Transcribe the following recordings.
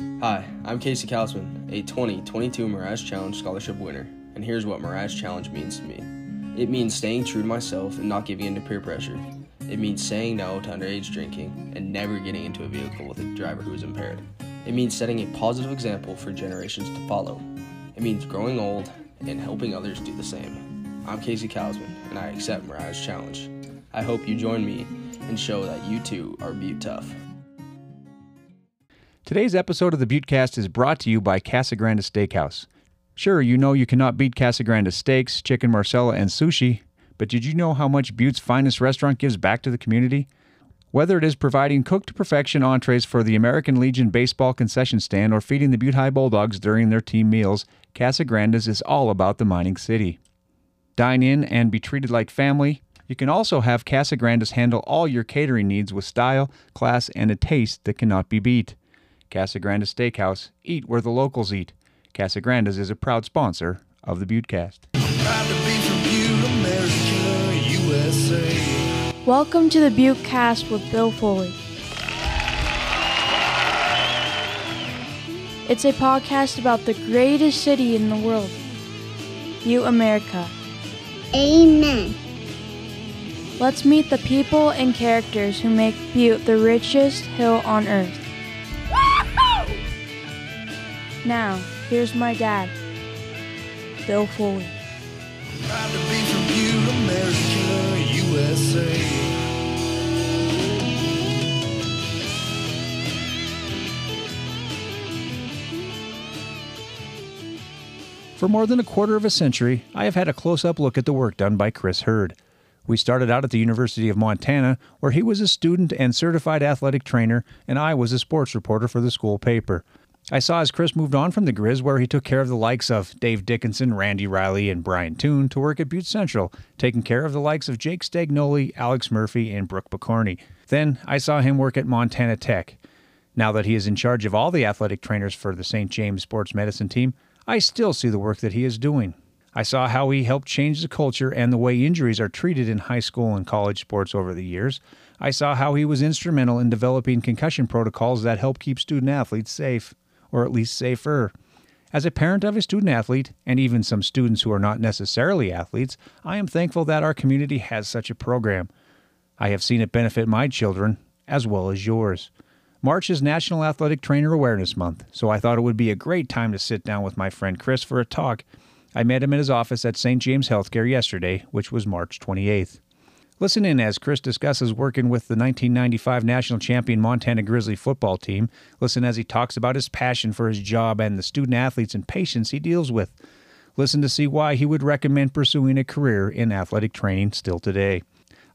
Hi, I'm Casey Kausman, a 2022 Mirage Challenge Scholarship winner, and here's what Mirage Challenge means to me. It means staying true to myself and not giving in to peer pressure. It means saying no to underage drinking and never getting into a vehicle with a driver who is impaired. It means setting a positive example for generations to follow. It means growing old and helping others do the same. I'm Casey Kausman, and I accept Mirage Challenge. I hope you join me and show that you too are Butte tough. Today's episode of the Buttecast is brought to you by Casagranda Steakhouse. Sure, you know you cannot beat Casagranda steaks, chicken marsala, and sushi, but did you know how much Butte's finest restaurant gives back to the community? Whether it is providing cooked to perfection entrees for the American Legion baseball concession stand or feeding the Butte High Bulldogs during their team meals, Casagranda's is all about the mining city. Dine in and be treated like family. You can also have Casagranda's handle all your catering needs with style, class, and a taste that cannot be beat. Casagranda Steakhouse, eat where the locals eat. Casagranda's is a proud sponsor of the Buttecast. Proud to be from Butte, America, Welcome to the Buttecast with Bill Foley. It's a podcast about the greatest city in the world, Butte, America. Amen. Let's meet the people and characters who make Butte the richest hill on earth. Now, here's my dad, Bill Foley. Proud to be from Butte, America, USA. For more than a quarter of a century, I have had a close up look at the work done by Chris Heard. We started out at the University of Montana, where he was a student and certified athletic trainer, and I was a sports reporter for the school paper. I saw as Chris moved on from the Grizz, where he took care of the likes of Dave Dickenson, Randy Riley, and Brian Toon, to work at Butte Central, taking care of the likes of Jake Stagnoli, Alex Murphy, and Brooke Bacorny. Then I saw him work at Montana Tech. Now that he is in charge of all the athletic trainers for the St. James Sports Medicine team, I still see the work that he is doing. I saw how he helped change the culture and the way injuries are treated in high school and college sports over the years. I saw how he was instrumental in developing concussion protocols that help keep student athletes safe, or at least safer. As a parent of a student athlete, and even some students who are not necessarily athletes, I am thankful that our community has such a program. I have seen it benefit my children as well as yours. March is National Athletic Trainer Awareness Month, so I thought it would be a great time to sit down with my friend Chris for a talk. I met him in his office at St. James Healthcare yesterday, which was March 28th. Listen in as Chris discusses working with the 1995 national champion Montana Grizzly football team. Listen as he talks about his passion for his job and the student athletes and patients he deals with. Listen to see why he would recommend pursuing a career in athletic training still today.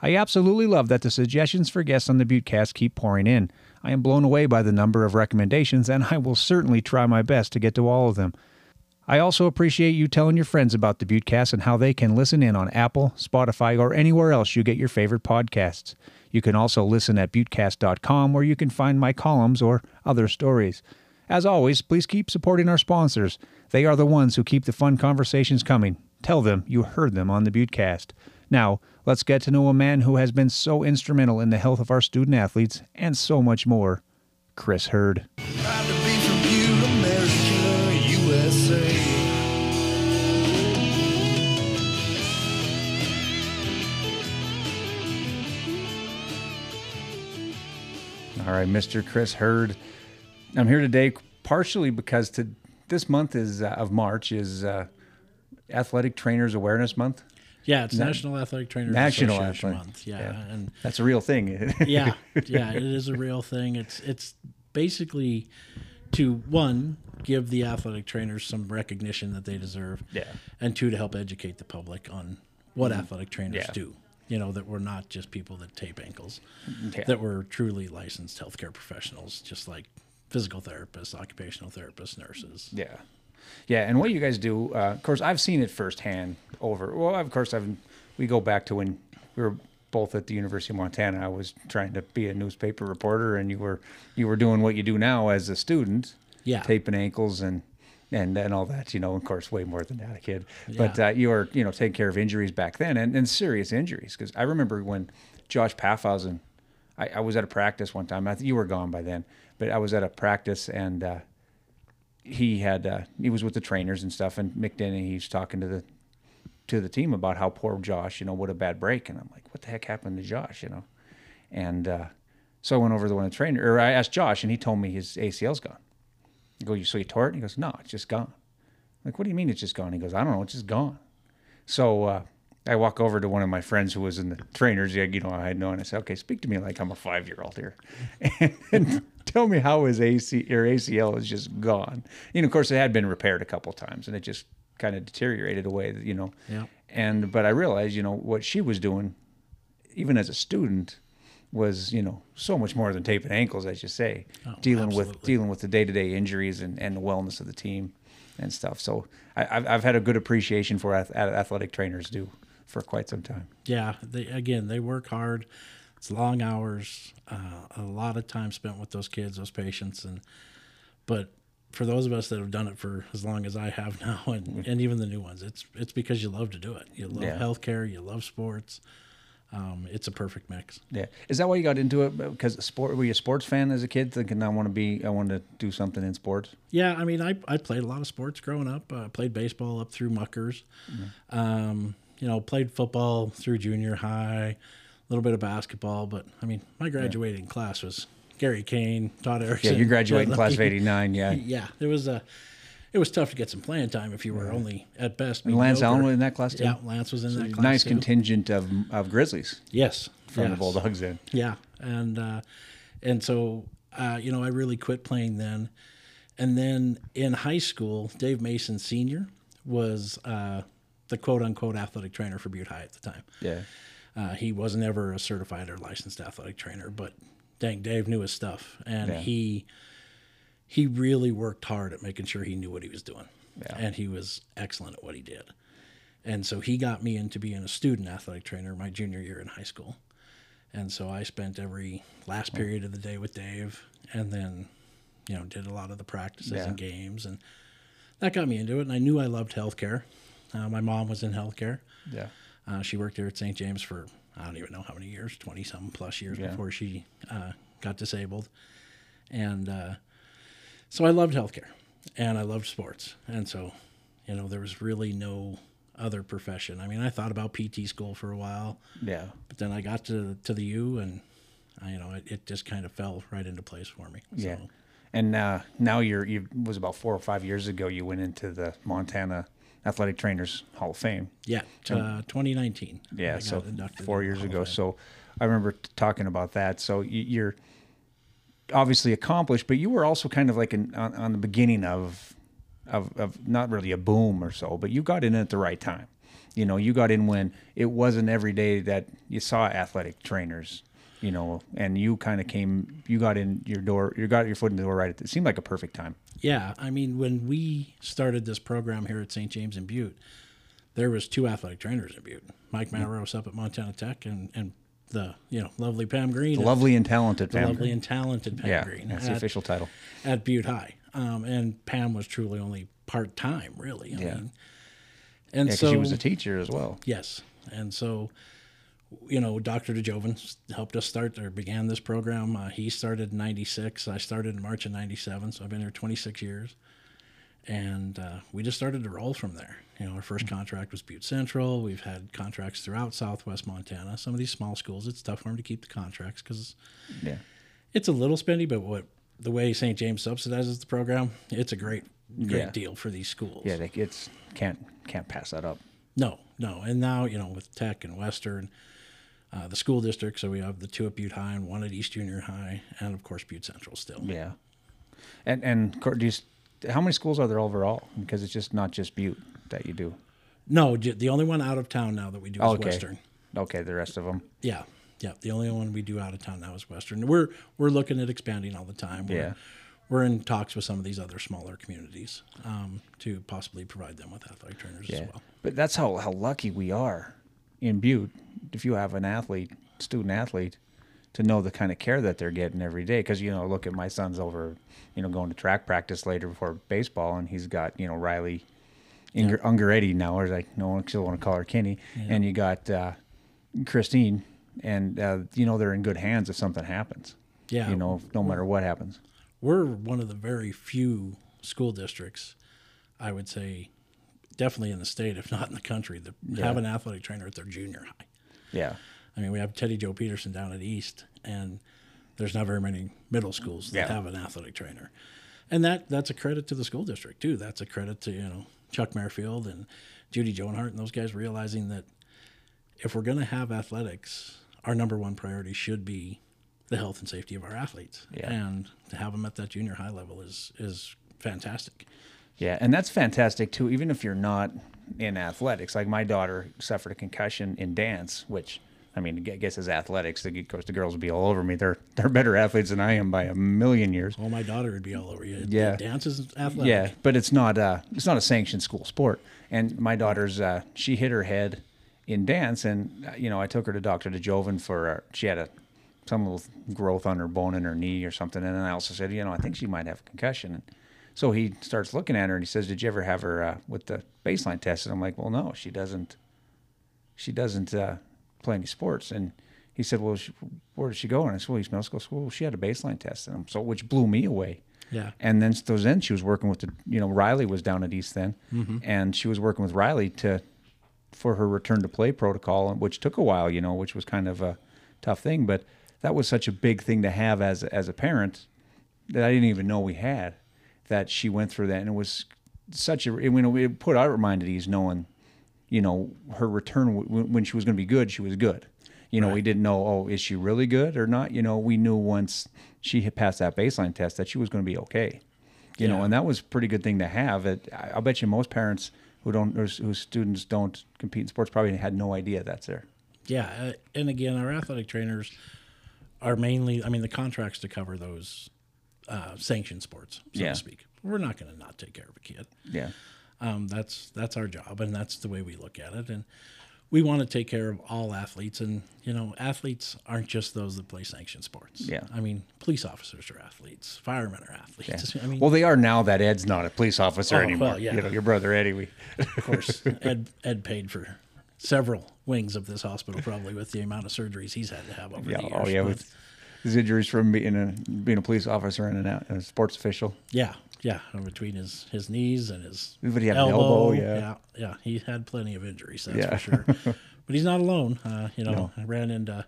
I absolutely love that the suggestions for guests on the Buttecast keep pouring in. I am blown away by the number of recommendations, and I will certainly try my best to get to all of them. I also appreciate you telling your friends about the Buttecast and how they can listen in on Apple, Spotify, or anywhere else you get your favorite podcasts. You can also listen at buttecast.com where you can find my columns or other stories. As always, please keep supporting our sponsors. They are the ones who keep the fun conversations coming. Tell them you heard them on the Buttecast. Now, let's get to know a man who has been so instrumental in the health of our student athletes and so much more. Chris Heard. All right, Mr. Chris Heard. I'm here today partially because to, this month is uh, of March is uh, Athletic Trainers Awareness Month. Yeah, it's National Athletic Trainers National Association Athletic- Month. Yeah, yeah. and That's a real thing. yeah, yeah, it is a real thing. It's it's basically to one give the athletic trainers some recognition that they deserve. Yeah. and two to help educate the public on what athletic trainers Yeah. do. You know that we're not just people that tape ankles. Yeah. That we're truly licensed healthcare professionals, just like physical therapists, occupational therapists, nurses. Yeah, yeah, and what you guys do, uh, of course, I've seen it firsthand. Over well, of course, I've we go back to when we were both at the University of Montana. I was trying to be a newspaper reporter, and you were you were doing what you do now as a student, Yeah. taping ankles and and and all that. You know, of course, way more than that, a kid. But uh, you were you know taking care of injuries back then, and, and serious injuries. Because I remember when Josh Paffhausen, I, I was at a practice one time. I think you were gone by then, but I was at a practice and. Uh, he had uh, he was with the trainers and stuff, and Mick Dennehy he was talking to the to the team about how poor Josh, you know, what a bad break, and I'm like, what the heck happened to Josh, you know, and uh, so I went over to one of the trainer, or I asked Josh, and he told me his ACL's gone. I go, you so you tore it? He goes, no, it's just gone. I'm like, what do you mean it's just gone? He goes, I don't know, it's just gone. So uh, I walk over to one of my friends who was in the trainers. You know, I had known. I said, "Okay, speak to me like I'm a five year old here, and, tell me how his AC or ACL is just gone." You know, of course, it had been repaired a couple times, and it just kind of deteriorated away. You know, Yeah. and but I realized, you know, what she was doing, even as a student, was you know so much more than taping ankles, as you say, dealing with dealing with the day to day injuries and, and the wellness of the team and stuff. So I, I've I've had a good appreciation for ath- athletic trainers do for quite some time. Yeah, they again they work hard. It's long hours, uh, a lot of time spent with those kids, those patients, and but for those of us that have done it for as long as I have now, and, and even the new ones, it's it's because you love to do it. You love Yeah. healthcare, you love sports. Um, it's a perfect mix. Yeah, is that why you got into it? Because sport, were you a sports fan as a kid, thinking I want to be, I want to do something in sports? Yeah, I mean, I, I played a lot of sports growing up. I played baseball up through muckers. Um, you know, played football through junior high, a little bit of basketball. But I mean, my graduating class was Gary Kane, Todd Erickson. Yeah, you graduated in class of '89. Yeah, Yeah, it was a. It was tough to get some playing time if you were only at best. and Lance. Allen was in that class too. Yeah, Lance was in that class. nice too. contingent of of Grizzlies Yes, from the yes. Bulldogs. In Yeah, and uh, and so uh, you know I really quit playing then, and then in high school, Dave Mason Senior was uh, the quote unquote athletic trainer for Butte High at the time. yeah, Uh, he was never a certified or licensed athletic trainer, but dang, Dave knew his stuff, and Yeah. he he really worked hard at making sure he knew what he was doing, Yeah. and he was excellent at what he did. And so he got me into being a student athletic trainer my junior year in high school. And so I spent every last period of the day with Dave, and then, you know, did a lot of the practices Yeah. and games, and that got me into it. And I knew I loved healthcare. Uh, my mom was in healthcare. yeah, Uh, she worked here at St. James for I don't even know how many years, 20 some plus years Yeah. before she uh, got disabled, and uh, so I loved healthcare and I loved sports, and so you know there was really no other profession. I mean, I thought about PT school for a while, yeah. but then I got to to the U, and uh, you know it, it just kind of fell right into place for me. Yeah. So, And uh, now you're you was about four or five years ago you went into the Montana Athletic Trainers Hall of Fame. yeah, uh, 2019. Yeah, so four years ago. So I remember t- talking about that. So you're obviously accomplished, but you were also kind of like an, on, on the beginning of, of of not really a boom or so, but you got in at the right time. You know, you got in when it wasn't every day that you saw athletic trainers. You know, and you kind of came, you got in your door, you got your foot in the door right at. It seemed like a perfect time. Yeah, I mean, when we started this program here at St. James in Butte, there was two athletic trainers in Butte. Mike mm. Maros up at Montana Tech and, and the you know lovely Pam Green, at- Lovely and talented, the Pam. lovely and talented Pam yeah, Green that's the official title. at Butte High. Um, and Pam was truly only part time, really. I Yeah. mean, and Yeah, so she was a teacher as well. Yes. And so, you know, Dr. DeJoven helped us start or began this program. Uh, he started in 96. I started in March of 97. So I've been here 26 years. And uh, we just started to roll from there. You know, our first contract was Butte Central. We've had contracts throughout southwest Montana. Some of these small schools, it's tough for them to keep the contracts because Yeah. it's a little spendy, but what the way St. James subsidizes the program, it's a great, great Yeah. deal for these schools. Yeah, they, it's can't can't pass that up. No, no. And now, you know, with Tech and Western, uh, the school district, so we have the two at Butte High and one at East Junior High, and of course Butte Central still. Yeah, and and do you, how many schools are there overall? Because it's just not just Butte that you do. No, the only one out of town now that we do is Okay. Western. Okay, the rest of them. Yeah, yeah. The only one we do out of town now is Western. We're we're looking at expanding all the time. We're, Yeah. We're in talks with some of these other smaller communities um, to possibly provide them with athletic trainers as well. But that's how how lucky we are in Butte. If you have an athlete, student athlete, to know the kind of care that they're getting every day. Because you know, look at my son's over, you know, going to track practice later before baseball, and he's got you know Riley. Inger, Ungaretti now, or like no one still want to call her Kenny, and you got uh, Christine, and uh, you know they're in good hands if something happens. Yeah. you know, no matter what happens. we're one of the very few school districts, I would say, definitely in the state, if not in the country, that have an athletic trainer at their junior high. Yeah. I mean, we have Teddy Joe Peterson down at East, and there's not very many middle schools that Yeah. have an athletic trainer, and that that's a credit to the school district too. That's a credit to you know Chuck Merrifield and Judy Jonart and those guys realizing that if we're going to have athletics, our number one priority should be the health and safety of our athletes, Yeah. and to have them at that junior high level is is fantastic. Yeah, and that's fantastic too. Even if you're not in athletics, like my daughter suffered a concussion in dance, which I mean, I guess as athletics, the, of course the girls would be all over me. They're they're better athletes than I am by a million years. Well, my daughter would be all over you. Yeah. dance is athletic. Yeah, but it's not uh it's not a sanctioned school sport. And my daughter's uh she hit her head in dance, and uh, you know I took her to Doctor DeJoven for uh, she had a some little growth on her bone in her knee or something, and then I also said you know I think she might have a concussion. And so he starts looking at her and he says, "Did you ever have her uh, with the baseline test?" And I'm like, "Well, no, she doesn't. She doesn't uh, play any sports." And he said, "Well, she, where did she go?" And I said, "Well, East Middle School School. She had a baseline test." And so which blew me away. Yeah. And then so then she was working with the you know Riley was down at East then, mm-hmm. and she was working with Riley to for her return to play protocol, which took a while, you know, which was kind of a tough thing, but that was such a big thing to have as as a parent that I didn't even know we had that she went through that, and it was such a you know it put our mind at ease knowing you know her return w- when she was going to be good, she was good. You know, we didn't know, oh, is she really good or not? You know, we knew once she had passed that baseline test that she was going to be okay. You know, and that was a pretty good thing to have. It, I, I'll bet you most parents who don't, whose students don't compete in sports probably had no idea that's there. Yeah, uh, and again, our athletic trainers are mainly. I mean, the contracts to cover those uh, sanctioned sports, so Yeah. to speak. We're not going to not take care of a kid. Yeah. Um, that's that's our job, and that's the way we look at it. And we want to take care of all athletes. And you know, athletes aren't just those that play sanctioned sports. Yeah. I mean, police officers are athletes. Firemen are athletes. Yeah. I mean, well, they are now that Ed's not a police officer Oh, anymore. well, yeah. You know, your brother Eddie. We, of course, Ed Ed paid for several wings of this hospital, probably with the amount of surgeries he's had to have over yeah. the years. Oh, yeah. But- With his injuries from being a being a police officer and a, a sports official. Yeah, yeah, between his his knees and his Did he an elbow. elbow? Yeah. yeah, yeah. He had plenty of injuries, that's Yeah. for sure. but he's not alone. Uh, you know, I ran into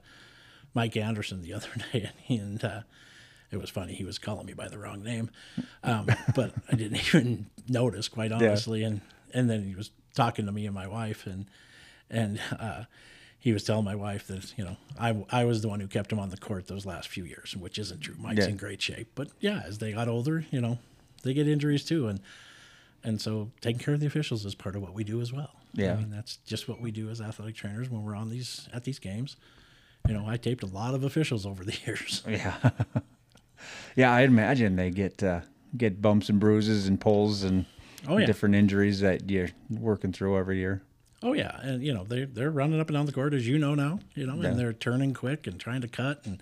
Mike Anderson the other day, and, and uh, it was funny. He was calling me by the wrong name, um, but I didn't even notice, quite honestly. And and then he was talking to me and my wife, and and uh, he was telling my wife that you know I I was the one who kept him on the court those last few years, which isn't true. Mike's Yeah. in great shape, but yeah, as they got older, you know, they get injuries too, and and so taking care of the officials is part of what we do as well. Yeah. I mean that's just what we do as athletic trainers when we're on these at these games. You know, I taped a lot of officials over the years. Yeah. yeah, I'd imagine they get uh, get bumps and bruises and pulls and Oh, yeah. different injuries that you're working through every year. Oh yeah, and you know they they're running up and down the court as you know now, you know, Yeah. and they're turning quick and trying to cut and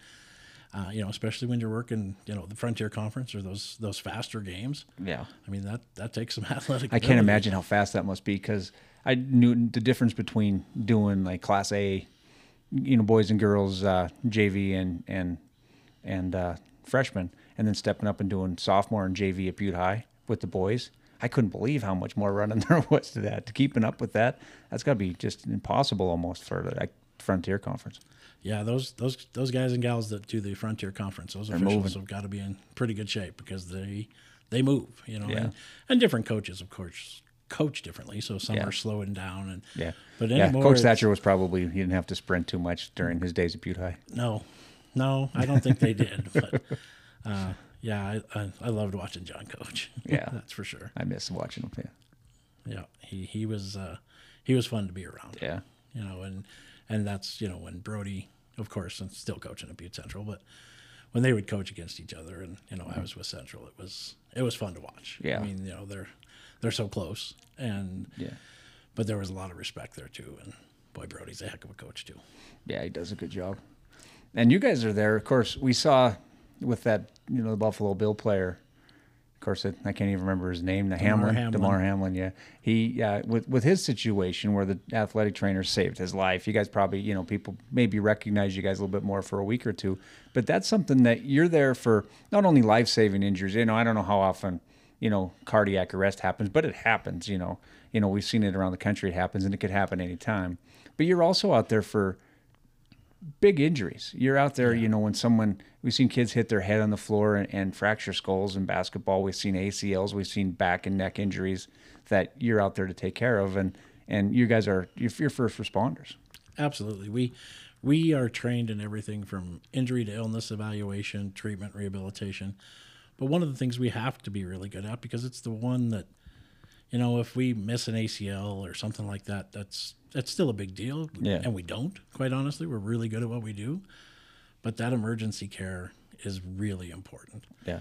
uh, you know especially when you're working you know the Frontier Conference or those those faster games. Yeah. I mean that that takes some athletic. I can't imagine how fast that must be because I knew the difference between doing like Class A, you know, boys and girls uh, JV and and and uh, freshmen, and then stepping up and doing sophomore and JV at Butte High with the boys. I couldn't believe how much more running there was to that. To keeping up with that, that's got to be just impossible almost for the like, Frontier Conference. Yeah, those those those guys and gals that do the Frontier Conference, those officials moving. have got to be in pretty good shape because they they move, you know, Yeah. and, and different coaches, of course, coach differently. So some Yeah. are slowing down and Yeah, but yeah. anymore, Coach Thatcher was probably he didn't have to sprint too much during his days at Butte High. No, no, I don't think they did. But uh, yeah, I, I I loved watching John coach. Yeah. that's for sure. I miss watching him. Yeah, Yeah, he he was uh, he was fun to be around. yeah. you know, and and that's you know when Brody, of course, and still coaching at Butte Central, but when they would coach against each other, and you know, I was with Central, it was it was fun to watch. Yeah. I mean, you know, they're they're so close, and Yeah. but there was a lot of respect there too, and boy, Brody's a heck of a coach too. Yeah, he does a good job. And you guys are there. Of course, we saw with that, you know, the Buffalo Bill player. Of course, I I can't even remember his name. The Hamlin, Hamlin. Damar Hamlin. Yeah, he. Yeah, with with his situation where the athletic trainer saved his life. You guys probably, you know, people maybe recognize you guys a little bit more for a week or two. But that's something that you're there for. Not only life saving injuries. You know, I don't know how often you know, cardiac arrest happens, but it happens, you know. You know, we've seen it around the country. It happens and it could happen anytime. But you're also out there for big injuries. You're out there, you know, when someone we've seen kids hit their head on the floor and, and fracture skulls in basketball. We've seen ACLs, we've seen back and neck injuries that you're out there to take care of and and you guys are you're, you're first responders. Absolutely. We we are trained in everything from injury to illness evaluation, treatment, rehabilitation. But one of the things we have to be really good at because it's the one that you know, if we miss an ACL or something like that, that's that's still a big deal. Yeah. And we don't, quite honestly. We're really good at what we do. But that emergency care is really important. Yeah.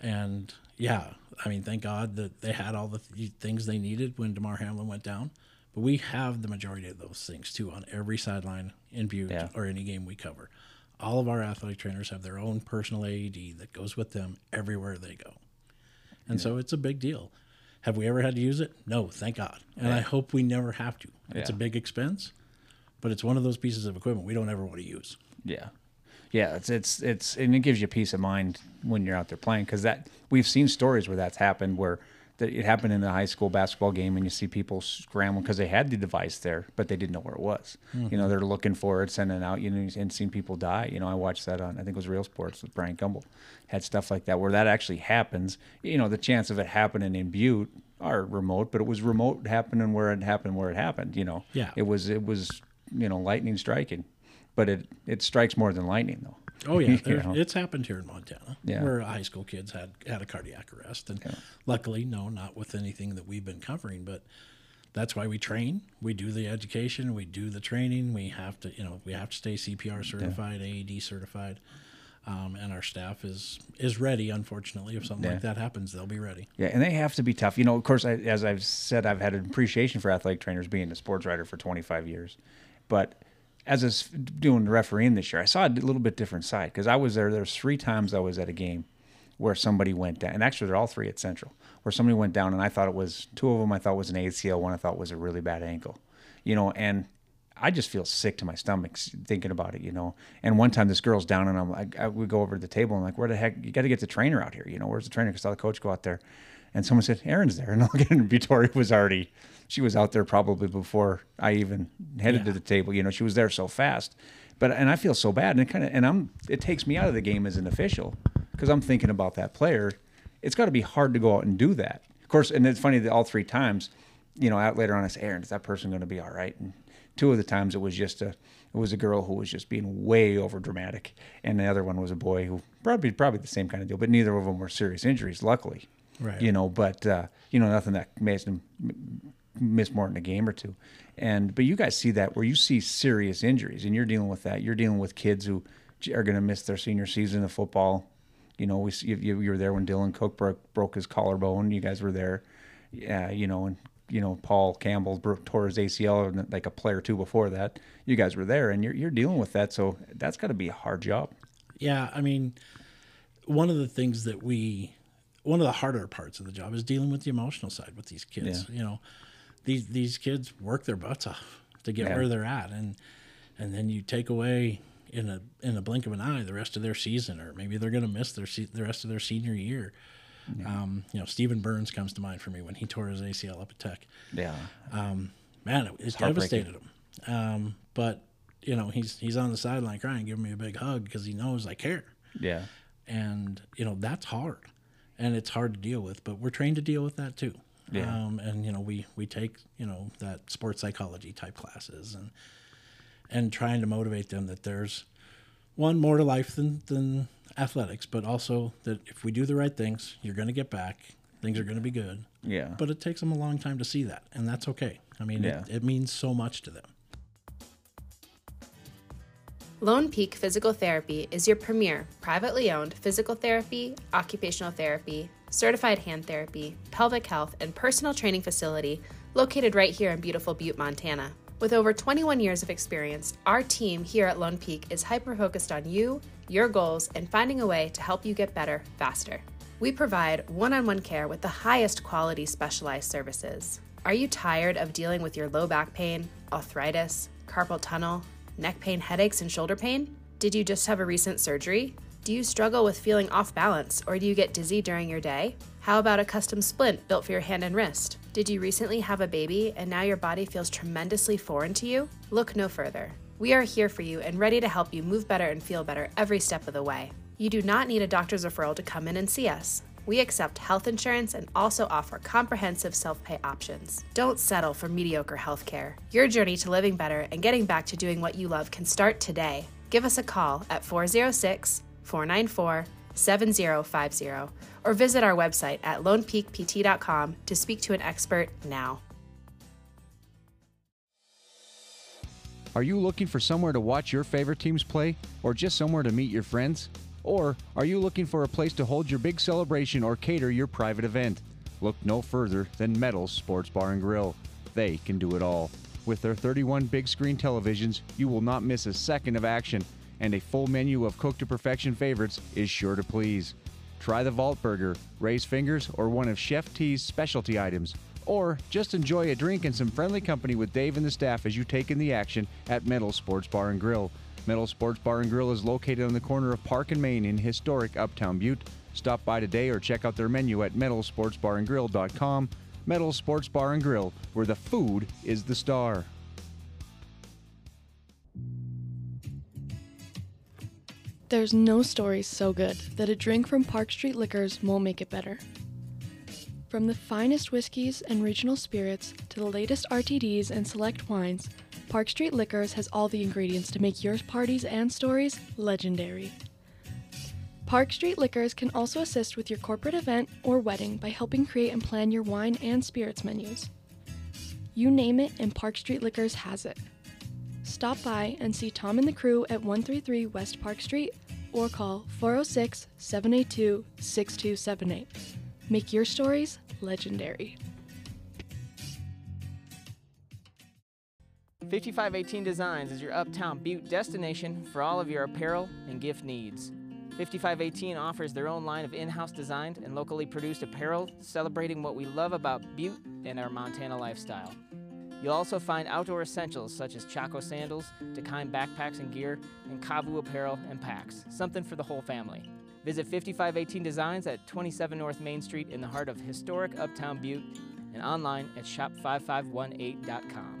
And yeah, I mean, thank God that they had all the th- things they needed when Damar Hamlin went down. But we have the majority of those things too on every sideline in Butte Yeah. or any game we cover. All of our athletic trainers have their own personal AED that goes with them everywhere they go. And so it's a big deal. Have we ever had to use it? No, thank God. And I hope we never have to. It's a big expense, but it's one of those pieces of equipment we don't ever want to use. Yeah, yeah. It's it's it's and it gives you peace of mind when you're out there playing because that we've seen stories where that's happened where that it happened in a high school basketball game and you see people scrambling because they had the device there but they didn't know where it was. You know, mm-hmm. they're looking for it, sending it out. You know, and seeing people die. You know, I watched that on I think it was Real Sports with Bryant Gumbel had stuff like that where that actually happens. You know, the chance of it happening in Butte are remote, but it was remote happening where it happened where it happened. You know, Yeah. it was it was you know lightning striking but it it strikes more than lightning though. Oh yeah, You know? it's happened here in Montana, Yeah. where high school kids had had a cardiac arrest, and luckily, no, not with anything that we've been covering. But that's why we train. We do the education. We do the training. We have to, you know, we have to stay CPR certified, AED certified, um, and our staff is is ready. Unfortunately, if something like that happens, they'll be ready. Yeah, and they have to be tough. You know, of course, I, as I've said, I've had an appreciation for athletic trainers being a sports writer for 25 years. But as I was doing the refereeing this year, I saw a little bit different side because I was there. There's three times I was at a game where somebody went down, and actually they're all three at Central, where somebody went down, and I thought it was two of them. I thought was an ACL, one I thought was a really bad ankle. You know, and I just feel sick to my stomach thinking about it, you know. And one time this girl's down, and I'm like, I go over to the table, and I'm like, where the heck? You got to get the trainer out here, you know. Where's the trainer? Because I saw the coach go out there, and someone said, Aaron's there, and I look at it, and Victoria was already, she was out there probably before I even headed to the table. You know, she was there so fast. But and I feel so bad, and it kind of, and I'm, it takes me out of the game as an official because I'm thinking about that player. It's got to be hard to go out and do that. Of course, and it's funny that all three times, you know, out later on, I say, Aaron, is that person going to be all right? And two of the times it was just a, it was a girl who was just being way over dramatic, and the other one was a boy who probably probably the same kind of deal, but neither of them were serious injuries, luckily. Right. You know, but uh, you know, nothing that made them miss more than a game or two. And but you guys see that where you see serious injuries, and you're dealing with that. You're dealing with kids who are going to miss their senior season of football. You know, we see, you, you were there when Dylan Cook broke broke his collarbone. You guys were there. Yeah, you know, and you know Paul Campbell broke, tore his ACL and like a player or two before that. You guys were there, and you're you're dealing with that. So that's got to be a hard job. Yeah, I mean, one of the things that we, one of the harder parts of the job is dealing with the emotional side with these kids. Yeah. You know, these these kids work their butts off to get Yeah. where they're at, and and then you take away in a in a blink of an eye the rest of their season, or maybe they're going to miss their se- the rest of their senior year. Um, you know, Stephen Burns comes to mind for me when he tore his ACL up at Tech Yeah, Um, man, it, it devastated him. Um, but you know, he's he's on the sideline crying, giving me a big hug because he knows I care, yeah, and you know that's hard, and it's hard to deal with. But we're trained to deal with that too. Yeah. Um, and you know, we we take you know that sports psychology type classes and and trying to motivate them that there's one more to life than than athletics, but also that if we do the right things, you're going to get back. Things are going to be good yeah. but it takes them a long time to see that, and that's okay. I mean, Yeah. it, it means so much to them. Lone Peak Physical Therapy is your premier privately owned physical therapy, occupational therapy, certified hand therapy, pelvic health, and personal training facility located right here in beautiful Butte, Montana. With over 21 years of experience, our team here at Lone Peak is hyper focused on you, your goals, and finding a way to help you get better faster. We provide one on one care with the highest quality specialized services. Are you tired of dealing with your low back pain, arthritis, carpal tunnel, neck pain, headaches, and shoulder pain? Did you just have a recent surgery? Do you struggle with feeling off balance or do you get dizzy during your day? How about a custom splint built for your hand and wrist? Did you recently have a baby and now your body feels tremendously foreign to you? Look no further. We are here for you and ready to help you move better and feel better every step of the way. You do not need a doctor's referral to come in and see us. We accept health insurance and also offer comprehensive self pay options. Don't settle for mediocre healthcare. Your journey to living better and getting back to doing what you love can start today. Give us a call at 406 494 7050 or visit our website at lonepeakpt.com to speak to an expert now. Are you looking for somewhere to watch your favorite teams play or just somewhere to meet your friends? Or are you looking for a place to hold your big celebration or cater your private event? Look no further than Metals Sports Bar and Grill. They can do it all. With their 31 big screen televisions, you will not miss a second of action, and a full menu of cooked to perfection favorites is sure to please. Try the Vault Burger, Ray's Fingers, or one of Chef T's specialty items. Or just enjoy a drink and some friendly company with Dave and the staff as you take in the action at Metal Sports Bar and Grill. Metal Sports Bar and Grill is located on the corner of Park and Main in historic Uptown Butte. Stop by today or check out their menu at metalsportsbarandgrill.com. Metal Sports Bar and Grill, where the food is the star. There's no story so good that a drink from Park Street Liquors won't make it better. From the finest whiskeys and regional spirits to the latest RTDs and select wines, Park Street Liquors has all the ingredients to make your parties and stories legendary. Park Street Liquors can also assist with your corporate event or wedding by helping create and plan your wine and spirits menus. You name it, and Park Street Liquors has it. Stop by and see Tom and the crew at 133 West Park Street or call 406 782 6278. Make your stories legendary. 5518 Designs is your uptown butte destination for all of your apparel and gift needs. 5518 offers their own line of in house designed and locally produced apparel celebrating what we love about Butte and our Montana lifestyle. You'll also find outdoor essentials such as Chaco sandals, Dakine backpacks and gear, and Kavu apparel and packs, something for the whole family. Visit 5518 Designs at 27 North Main Street in the heart of historic Uptown Butte and online at shop5518.com.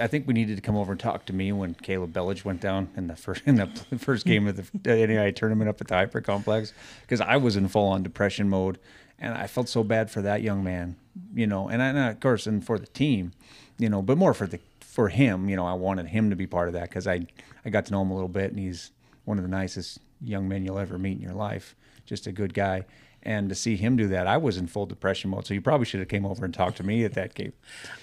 I think we needed to come over and talk to me when Caleb Bellich went down in the first in the first game of the NAI tournament up at the HPER Complex because I was in full on depression mode and I felt so bad for that young man, you know, and, I, and of course and for the team, you know, but more for the for him, you know, I wanted him to be part of that because I I got to know him a little bit and he's one of the nicest young men you'll ever meet in your life, just a good guy. And to see him do that, I was in full depression mode. So you probably should have came over and talked to me at that game.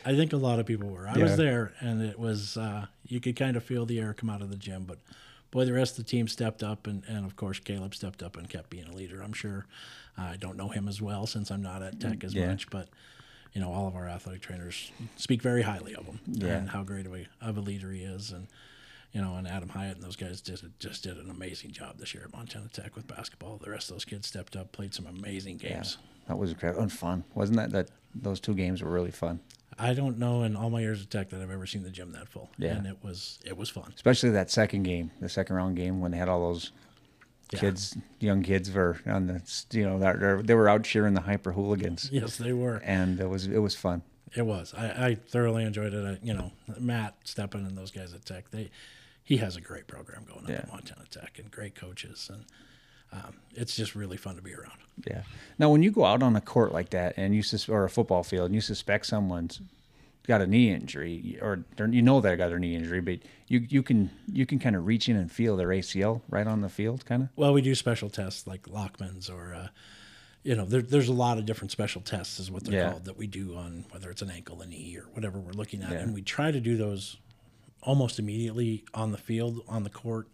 I think a lot of people were. I Yeah. was there, and it was uh, you could kind of feel the air come out of the gym. But boy, the rest of the team stepped up, and, and of course Caleb stepped up and kept being a leader. I'm sure I don't know him as well since I'm not at Tech as Yeah. much, but you know all of our athletic trainers speak very highly of him Yeah. and how great of a, of a leader he is, and you know, and Adam Hiatt and those guys just just did an amazing job this year at Montana Tech with basketball. The rest of those kids stepped up, played some amazing games. That was incredible and fun, wasn't that? That those two games were really fun, I don't know in all my years of Tech that I've ever seen the gym that full. Yeah. and it was it was fun. especially that second game, the second round game when they had all those Yeah. kids, young kids, were on the you know that they were out cheering the HPER Hooligans, Yes, they were. and it was it was fun. It was. I, I thoroughly enjoyed it. I, you know, Matt Stepan and those guys at Tech, they he has a great program going up Yeah. at Montana Tech and great coaches, and um, it's just really fun to be around. Yeah. Now, when you go out on a court like that and you sus- or a football field and you suspect someone's got a knee injury or you know they got a knee injury, but you you can you can kind of reach in and feel their ACL right on the field, kind of. Well, we do special tests like Lachman's or, uh, you know, there, there's a lot of different special tests, is what they're Yeah. called, that we do on whether it's an ankle, a knee, or whatever we're looking at. Yeah. And we try to do those almost immediately on the field, on the court,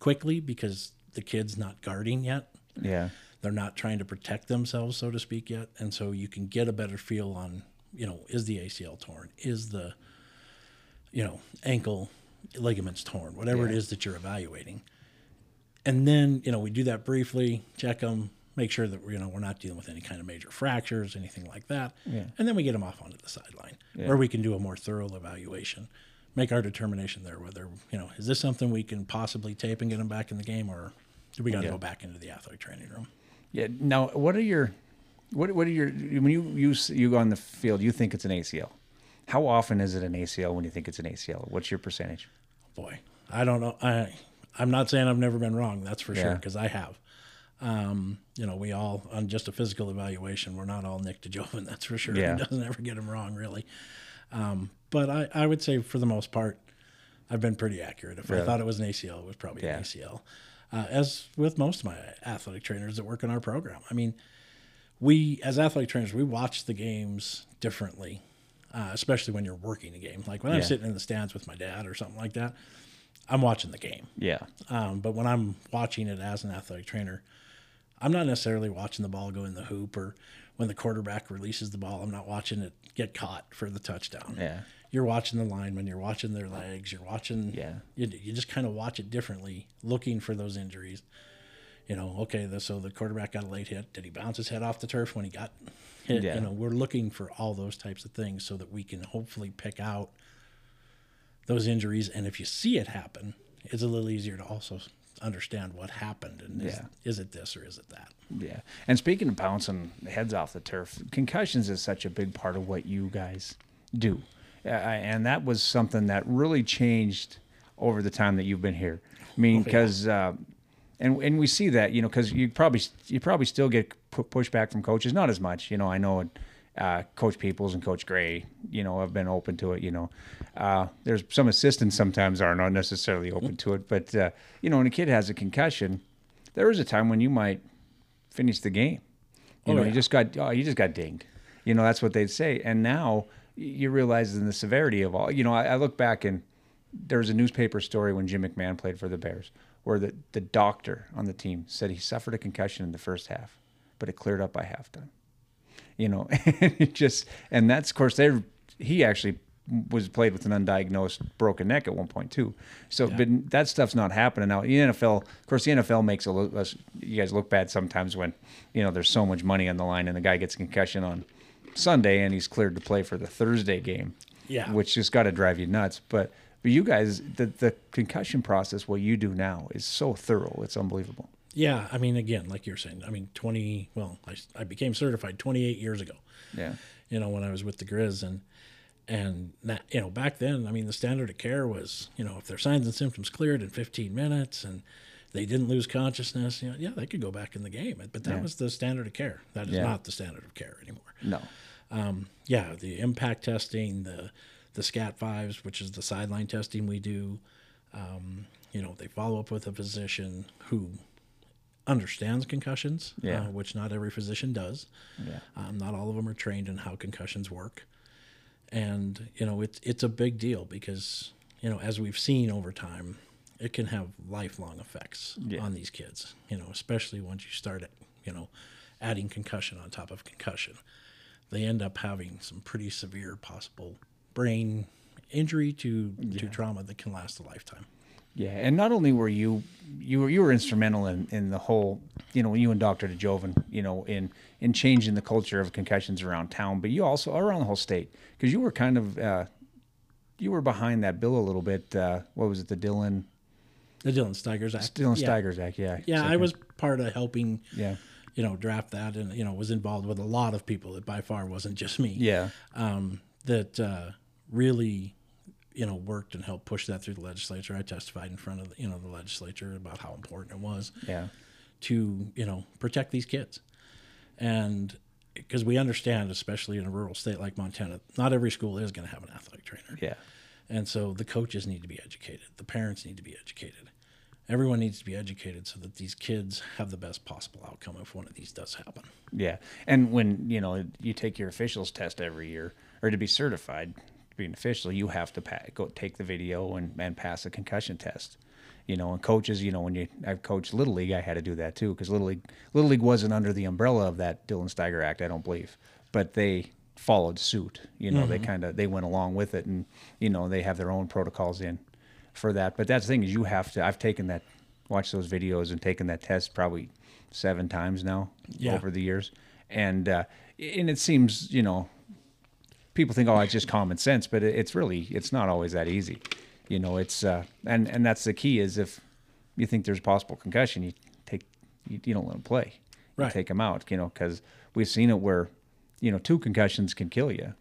quickly because the kid's not guarding yet. Yeah. They're not trying to protect themselves, so to speak, yet. And so you can get a better feel on, you know, is the ACL torn? Is the, you know, ankle ligaments torn? Whatever it Yeah. is that you're evaluating. And then, you know, we do that briefly, check them, make sure that, you know, we're not dealing with any kind of major fractures, anything like that. Yeah. And then we get them off onto the sideline Yeah. where we can do a more thorough evaluation, make our determination there whether, you know, is this something we can possibly tape and get them back in the game or do we got to go back into the athletic training room? Yeah. Now, what are your, what what are your when you you you go on the field, you think it's an ACL. How often is it an ACL when you think it's an ACL? What's your percentage? Boy, I don't know. I I'm not saying I've never been wrong. That's for sure because I have. Um, you know, we all on just a physical evaluation, we're not all Nick DeJoven. That's for sure. Yeah. He doesn't ever get him wrong, really. Um, but I, I would say for the most part, I've been pretty accurate. If I thought it was an ACL, it was probably Yeah. an ACL. Uh, as with most of my athletic trainers that work in our program, I mean, we as athletic trainers, we watch the games differently, uh, especially when you're working a game. Like when I'm sitting in the stands with my dad or something like that, I'm watching the game. Yeah. Um, but when I'm watching it as an athletic trainer, I'm not necessarily watching the ball go in the hoop or when the quarterback releases the ball, I'm not watching it get caught for the touchdown. Yeah. You're watching the linemen, you're watching their legs, you're watching, Yeah. you, you just kind of watch it differently, looking for those injuries. You know, okay, the, so the quarterback got a late hit. Did he bounce his head off the turf when he got hit? Yeah. You know, we're looking for all those types of things so that we can hopefully pick out those injuries. And if you see it happen, it's a little easier to also understand what happened and is, Yeah. is it this or is it that? Yeah. And speaking of bouncing heads off the turf, concussions is such a big part of what you guys do. Uh, and that was something that really changed over the time that you've been here. I mean, because, uh, and, and we see that, you know, because you probably, you probably still get pushback from coaches, not as much, you know, I know uh, Coach Peoples and Coach Gray, you know, have been open to it, you know. Uh, there's some assistants sometimes are not necessarily open to it, but, uh, you know, when a kid has a concussion, there is a time when you might finish the game. You Oh, know, yeah. you just got oh, you just got dinged. You know, that's what they'd say. And now you realize in the severity of all. You know, I, I look back and there was a newspaper story when Jim McMahon played for the Bears, where the the doctor on the team said he suffered a concussion in the first half, but it cleared up by halftime. You know, and it just and that's of course they he actually was played with an undiagnosed broken neck at one point too. So, but that stuff's not happening now. The NFL, of course, the NFL makes a look. us- You guys look bad sometimes when you know there's so much money on the line and the guy gets a concussion on Sunday and he's cleared to play for the Thursday game. Yeah. which just got to drive you nuts. But but you guys, the the concussion process, what you do now is so thorough. It's unbelievable. Yeah. I mean, again, like you're saying, I mean, 20, well, I, I became certified 28 years ago. Yeah. you know, when I was with the Grizz and and that, you know, back then, I mean, the standard of care was, you know, if their signs and symptoms cleared in 15 minutes and they didn't lose consciousness, you know, yeah, they could go back in the game. But that Yeah. was the standard of care. That is Yeah. not the standard of care anymore. No. Um, yeah, the impact testing, the the SCAT fives, which is the sideline testing we do. Um, you know, they follow up with a physician who understands concussions, Yeah. uh, which not every physician does. Yeah. Um, not all of them are trained in how concussions work, and you know it's it's a big deal because you know as we've seen over time, it can have lifelong effects Yeah. on these kids. You know, especially once you start, you know, adding concussion on top of concussion, they end up having some pretty severe possible brain injury to to trauma that can last a lifetime. Yeah, and not only were you you were you were instrumental in, in the whole you know you and Doctor DeJoven you know in in changing the culture of concussions around town, but you also around the whole state because you were kind of uh, you were behind that bill a little bit. Uh, what was it, the Dylan The Dylan Steigers Act. Dylan yeah. Steigers Act? Yeah, Yeah, I was part of helping. Yeah. You know, draft that, and you know, was involved with a lot of people. It by far wasn't just me. Yeah. Um, that uh, really, you know, worked and helped push that through the legislature. I testified in front of the, you know the legislature about how important it was. Yeah. To you know protect these kids, and because we understand, especially in a rural state like Montana, not every school is going to have an athletic trainer. Yeah. And so the coaches need to be educated, the parents need to be educated. Everyone needs to be educated so that these kids have the best possible outcome if one of these does happen. Yeah, and when you know you take your officials test every year, or to be certified to be an official, you have to pa- go take the video and, and pass a concussion test. You know, and coaches, you know, when you I've coached little league, I had to do that too because little league little league wasn't under the umbrella of that Dylan Steiger Act, I don't believe, but they followed suit. You know, they Mhm. kind of they went along with it, and you know they have their own protocols in for that. But that's the thing is you have to. I've taken that, watched those videos and taken that test probably seven times now Yeah. over the years, and uh, and it seems you know people think oh it's just common sense, but it, it's really it's not always that easy. You know, it's uh, and and that's the key is if you think there's possible concussion, you take you, you don't let them play. Right. take them out. You know, because we've seen it where, you know, two concussions can kill you.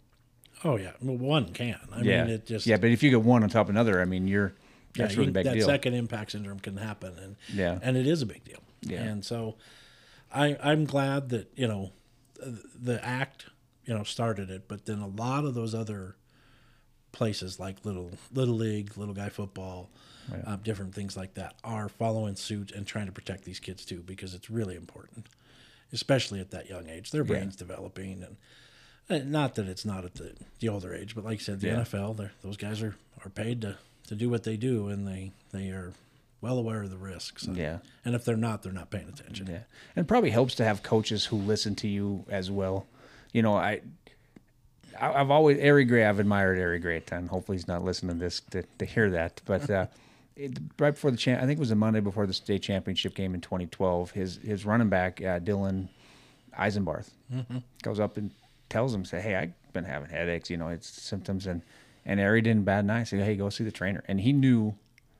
Oh yeah, well, one can. I yeah, mean, it just yeah. But if you get one on top of another, I mean, you're yeah, that's really you- big deal. that deal. second impact syndrome can happen, and Yeah. and it is a big deal. Yeah. and so I I'm glad that you know th- the act you know started it, but then a lot of those other places like little little league, little guy football, uh, different things like that are following suit and trying to protect these kids too because it's really important, especially at that young age. Their brains developing and. uh, Not that it's not at the, the older age, but like I said, the Yeah. NFL, those guys are, are paid to, to do what they do, and they, they are well aware of the risks. And, Yeah. and if they're not, they're not paying attention. Yeah, and it probably helps to have coaches who listen to you as well. You know, I, I I've always Ari Gray. I've admired Ari Gray a ton. Hopefully, he's not listening to this to, to hear that. But uh, it, right before the champ, I think it was the Monday before the state championship game in 2012. His his running back uh, Dylan Eisenbarth goes up and tells him, "Say, hey, I've been having headaches. You know, it's symptoms." And and Ari didn't bad nice. He said, "Hey, go see the trainer." And he knew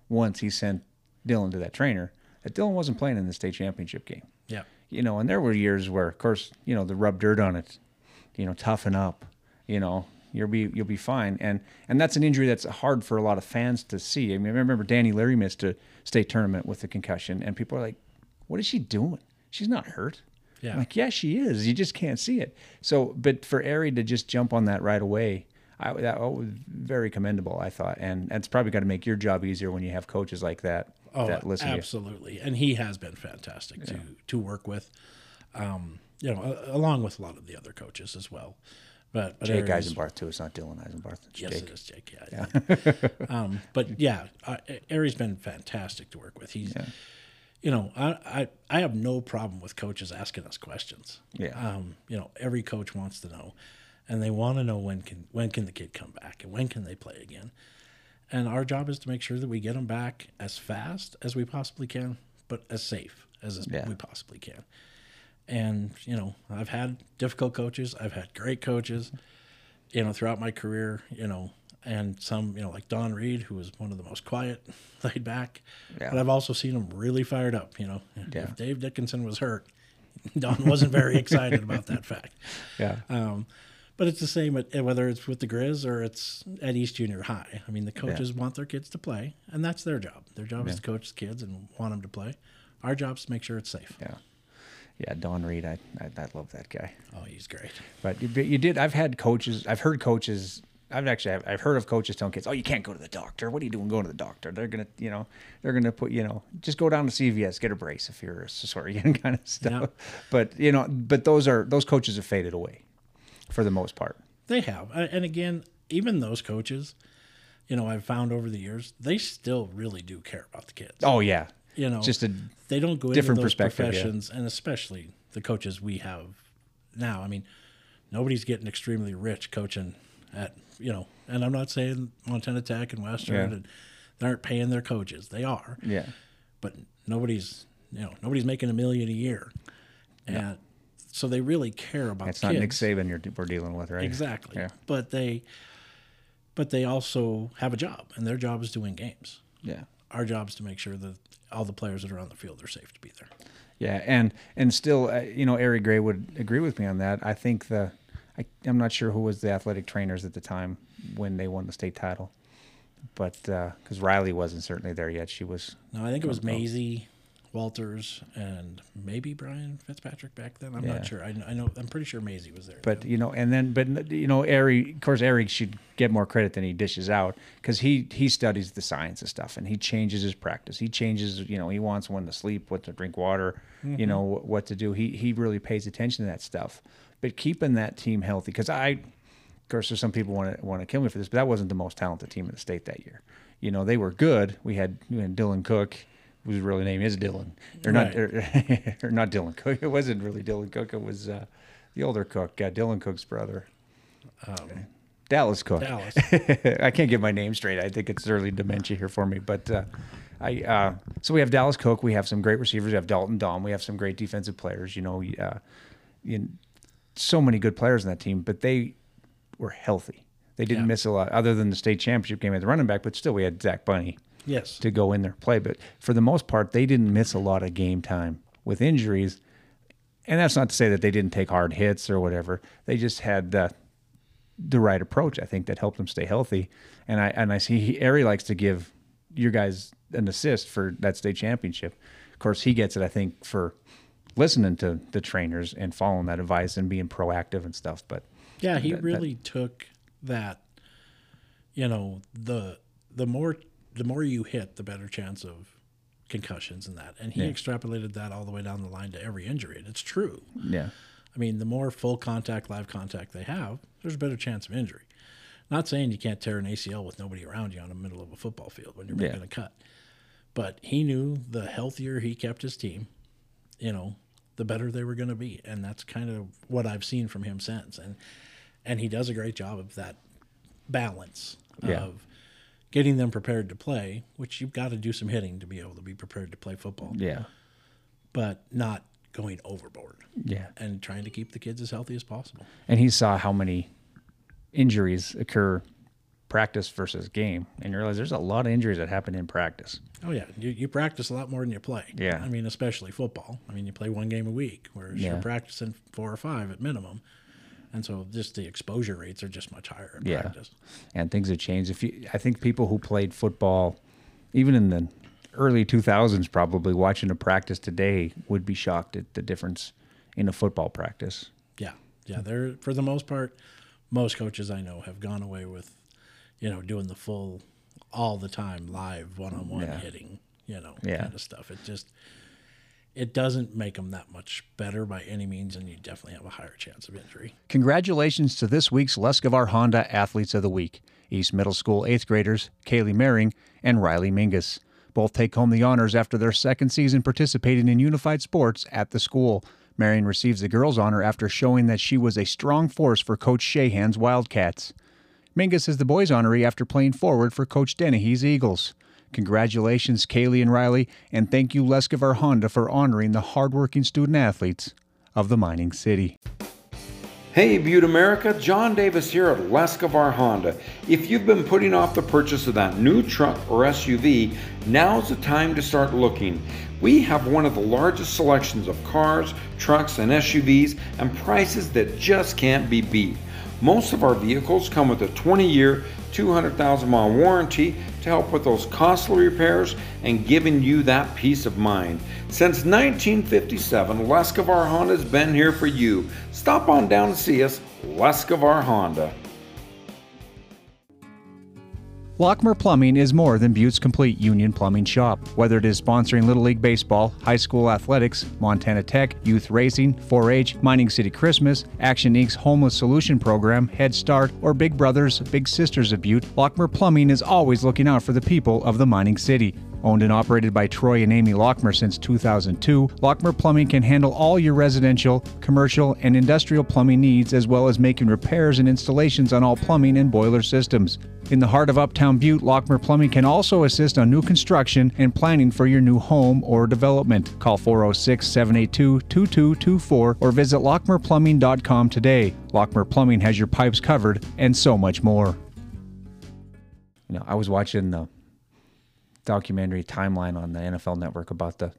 once he sent Dylan to that trainer that Dylan wasn't playing in the state championship game Yeah. you know, and there were years where, of course, you know, the rub dirt on it, you know, toughen up, you know, you'll be you'll be fine, and and that's an injury that's hard for a lot of fans to see. I mean, I remember Danny Leary missed a state tournament with a concussion, and people are like, "What is she doing? She's not hurt." Yeah. I'm like, yeah, she is. You just can't see it. So, but for Ari to just jump on that right away, I, that was very commendable. I thought, and that's probably got to make your job easier when you have coaches like that Oh, that listen to you. absolutely. And he has been fantastic to, to work with, um, you know, along with a lot of the other coaches as well. But, but Jake Eisenbarth too. It's not Dylan Eisenbarth. It's Yes, Jake. it is Jake. Yeah. um, but yeah, uh, Ari's been fantastic to work with. He's, you know, I, I I have no problem with coaches asking us questions. Yeah. Um, you know, every coach wants to know, and they want to know when can when can the kid come back and when can they play again. And our job is to make sure that we get them back as fast as we possibly can, but as safe as Yeah. we possibly can. And you know, I've had difficult coaches. I've had great coaches you know, throughout my career, you know, and some, you know, like Don Reed, who was one of the most quiet, laid back. Yeah. But I've also seen him really fired up, you know. Yeah. If Dave Dickenson was hurt, Don wasn't very excited about that fact. Yeah. Um, but it's the same at, whether it's with the Grizz or it's at East Junior High. I mean, the coaches want their kids to play, and that's their job. Their job is to coach the kids and want them to play. Our job is to make sure it's safe. Yeah. Yeah, Don Reed, I, I I love that guy. Oh, he's great. But you, but you did. I've had coaches. I've heard coaches. I've actually I've, I've heard of coaches telling kids, "Oh, you can't go to the doctor. What are you doing going to the doctor? They're gonna, you know, they're gonna put, you know, just go down to CVS, get a brace if you're a sorry, kind of stuff." Yeah. But you know, but those are those coaches have faded away, for the most part. They have. And again, even those coaches, you know, I've found over the years, they still really do care about the kids. Oh yeah, you know, just a they don't go different into those perspective, yeah. professions, and especially the coaches we have now. I mean, nobody's getting extremely rich coaching at you know, and I'm not saying Montana Tech and Western Yeah. and they aren't paying their coaches. They are, yeah. but nobody's you know nobody's making a million a year, and so they really care about. It's kids. not Nick Saban you're we're dealing with, right? Exactly. Yeah. But they but they also have a job and their job is to win games. Yeah. Our job is to make sure that all the players that are on the field are safe to be there. Yeah, and and still, uh, you know, Ari Gray would agree with me on that. I think the, I, I'm not sure who was the athletic trainers at the time when they won the state title, but because Riley wasn't certainly there yet, she was. No, I think it was. Maisie, Walters, and maybe Brian Fitzpatrick back then. I'm Yeah. not sure. I, I know. I'm pretty sure Maisie was there. But you know, and then, but you know, Eric. of course, Eric should get more credit than he dishes out because he he studies the science of stuff and he changes his practice. He changes, you know, he wants when to sleep, what to drink water, you know, mm-hmm. what to do. He he really pays attention to that stuff. But keeping that team healthy, because I, of course, there's some people want to want to kill me for this, but that wasn't the most talented team in the state that year. You know, they were good. We had, we had Dylan Cook, whose really name is Dylan, or not, Right. or, or not Dylan Cook. It wasn't really Dylan Cook. It was uh, the older Cook, uh, Dylan Cook's brother. Dallas Cook. Dallas. I can't get my name straight. I think it's early dementia here for me. But uh, I uh, so we have Dallas Cook. We have some great receivers. We have Dalton Dom. We have some great defensive players. You know, uh, you, so many good players in that team. But they were healthy. They didn't Yeah. miss a lot, other than the state championship game at the running back. But still, we had Zach Bunny yes. to go in there play. But for the most part, they didn't miss a lot of game time with injuries. and that's not to say that they didn't take hard hits or whatever. They just had the the right approach, I think, that helped them stay healthy. And I and I see he, Ari likes to give your guys an assist for that state championship. Of course, he gets it, I think, for listening to the trainers and following that advice and being proactive and stuff. But Yeah, he that- that- really took that. You know the the more the more you hit, the better chance of concussions and that. And he Yeah. extrapolated that all the way down the line to every injury. And it's true. yeah, I mean, the more full contact, live contact they have, there's a better chance of injury. Not saying you can't tear an ACL with nobody around you on the middle of a football field when you're Yeah. making a cut. But he knew the healthier he kept his team, you know, the better they were going to be, and that's kind of what I've seen from him since. And and he does a great job of that balance Yeah. of getting them prepared to play, which you've got to do some hitting to be able to be prepared to play football, yeah, but not going overboard yeah. and trying to keep the kids as healthy as possible. And he saw how many injuries occur practice versus game, and you realize there's a lot of injuries that happen in practice. Oh yeah, you, you practice a lot more than you play. Yeah. I mean, especially football. I mean, you play one game a week, whereas Yeah. you're practicing four or five at minimum, and so just the exposure rates are just much higher in Yeah. practice. and things have changed. If you, I think people who played football, even in the early 2000s, probably watching a practice today would be shocked at the difference in a football practice. Yeah, yeah. They're for the most part, most coaches I know have gone away with, you know, doing the full, all the time live one on one hitting, you know, Yeah. kind of stuff. It just. It doesn't make them that much better by any means, and you definitely have a higher chance of injury. Congratulations to this week's Lescavar Honda Athletes of the Week East Middle School eighth graders Kaylee Mering and Riley Mingus. Both take home the honors after their second season participating in unified sports at the school. Marion receives the girls' honor after showing that she was a strong force for Coach Shahan's Wildcats. Mingus is the boys' honoree after playing forward for Coach Dennehy's Eagles. Congratulations, Kaylee and Riley, and thank you, Lescavar Honda, for honoring the hardworking student athletes of the mining city. Hey Butte America, John Davis here at Lescavar Honda. If you've been putting off the purchase of that new truck or SUV, now's the time to start looking. We have one of the largest selections of cars, trucks, and SUVs and prices that just can't be beat. Most of our vehicles come with a 20 year, 200,000 mile warranty to help with those costly repairs and giving you that peace of mind. Since 1957, Lescavar Honda's been here for you. Stop on down and see us, Lescavar Honda. Lockmer Plumbing is more than Butte's complete union plumbing shop. Whether it is sponsoring Little League Baseball, high school athletics, Montana Tech, youth racing, 4 H, Mining City Christmas, Action Inc.'s Homeless Solution Program, Head Start, or Big Brothers, Big Sisters of Butte, Lockmer Plumbing is always looking out for the people of the mining city. Owned and operated by Troy and Amy Lockmer since 2002, Lockmer Plumbing can handle all your residential, commercial, and industrial plumbing needs as well as making repairs and installations on all plumbing and boiler systems. In the heart of Uptown Butte, Lockmer Plumbing can also assist on new construction and planning for your new home or development. Call 406 782 2224 or visit lockmerplumbing.com today. Lockmer Plumbing has your pipes covered and so much more. You know, I was watching the documentary timeline on the NFL network about the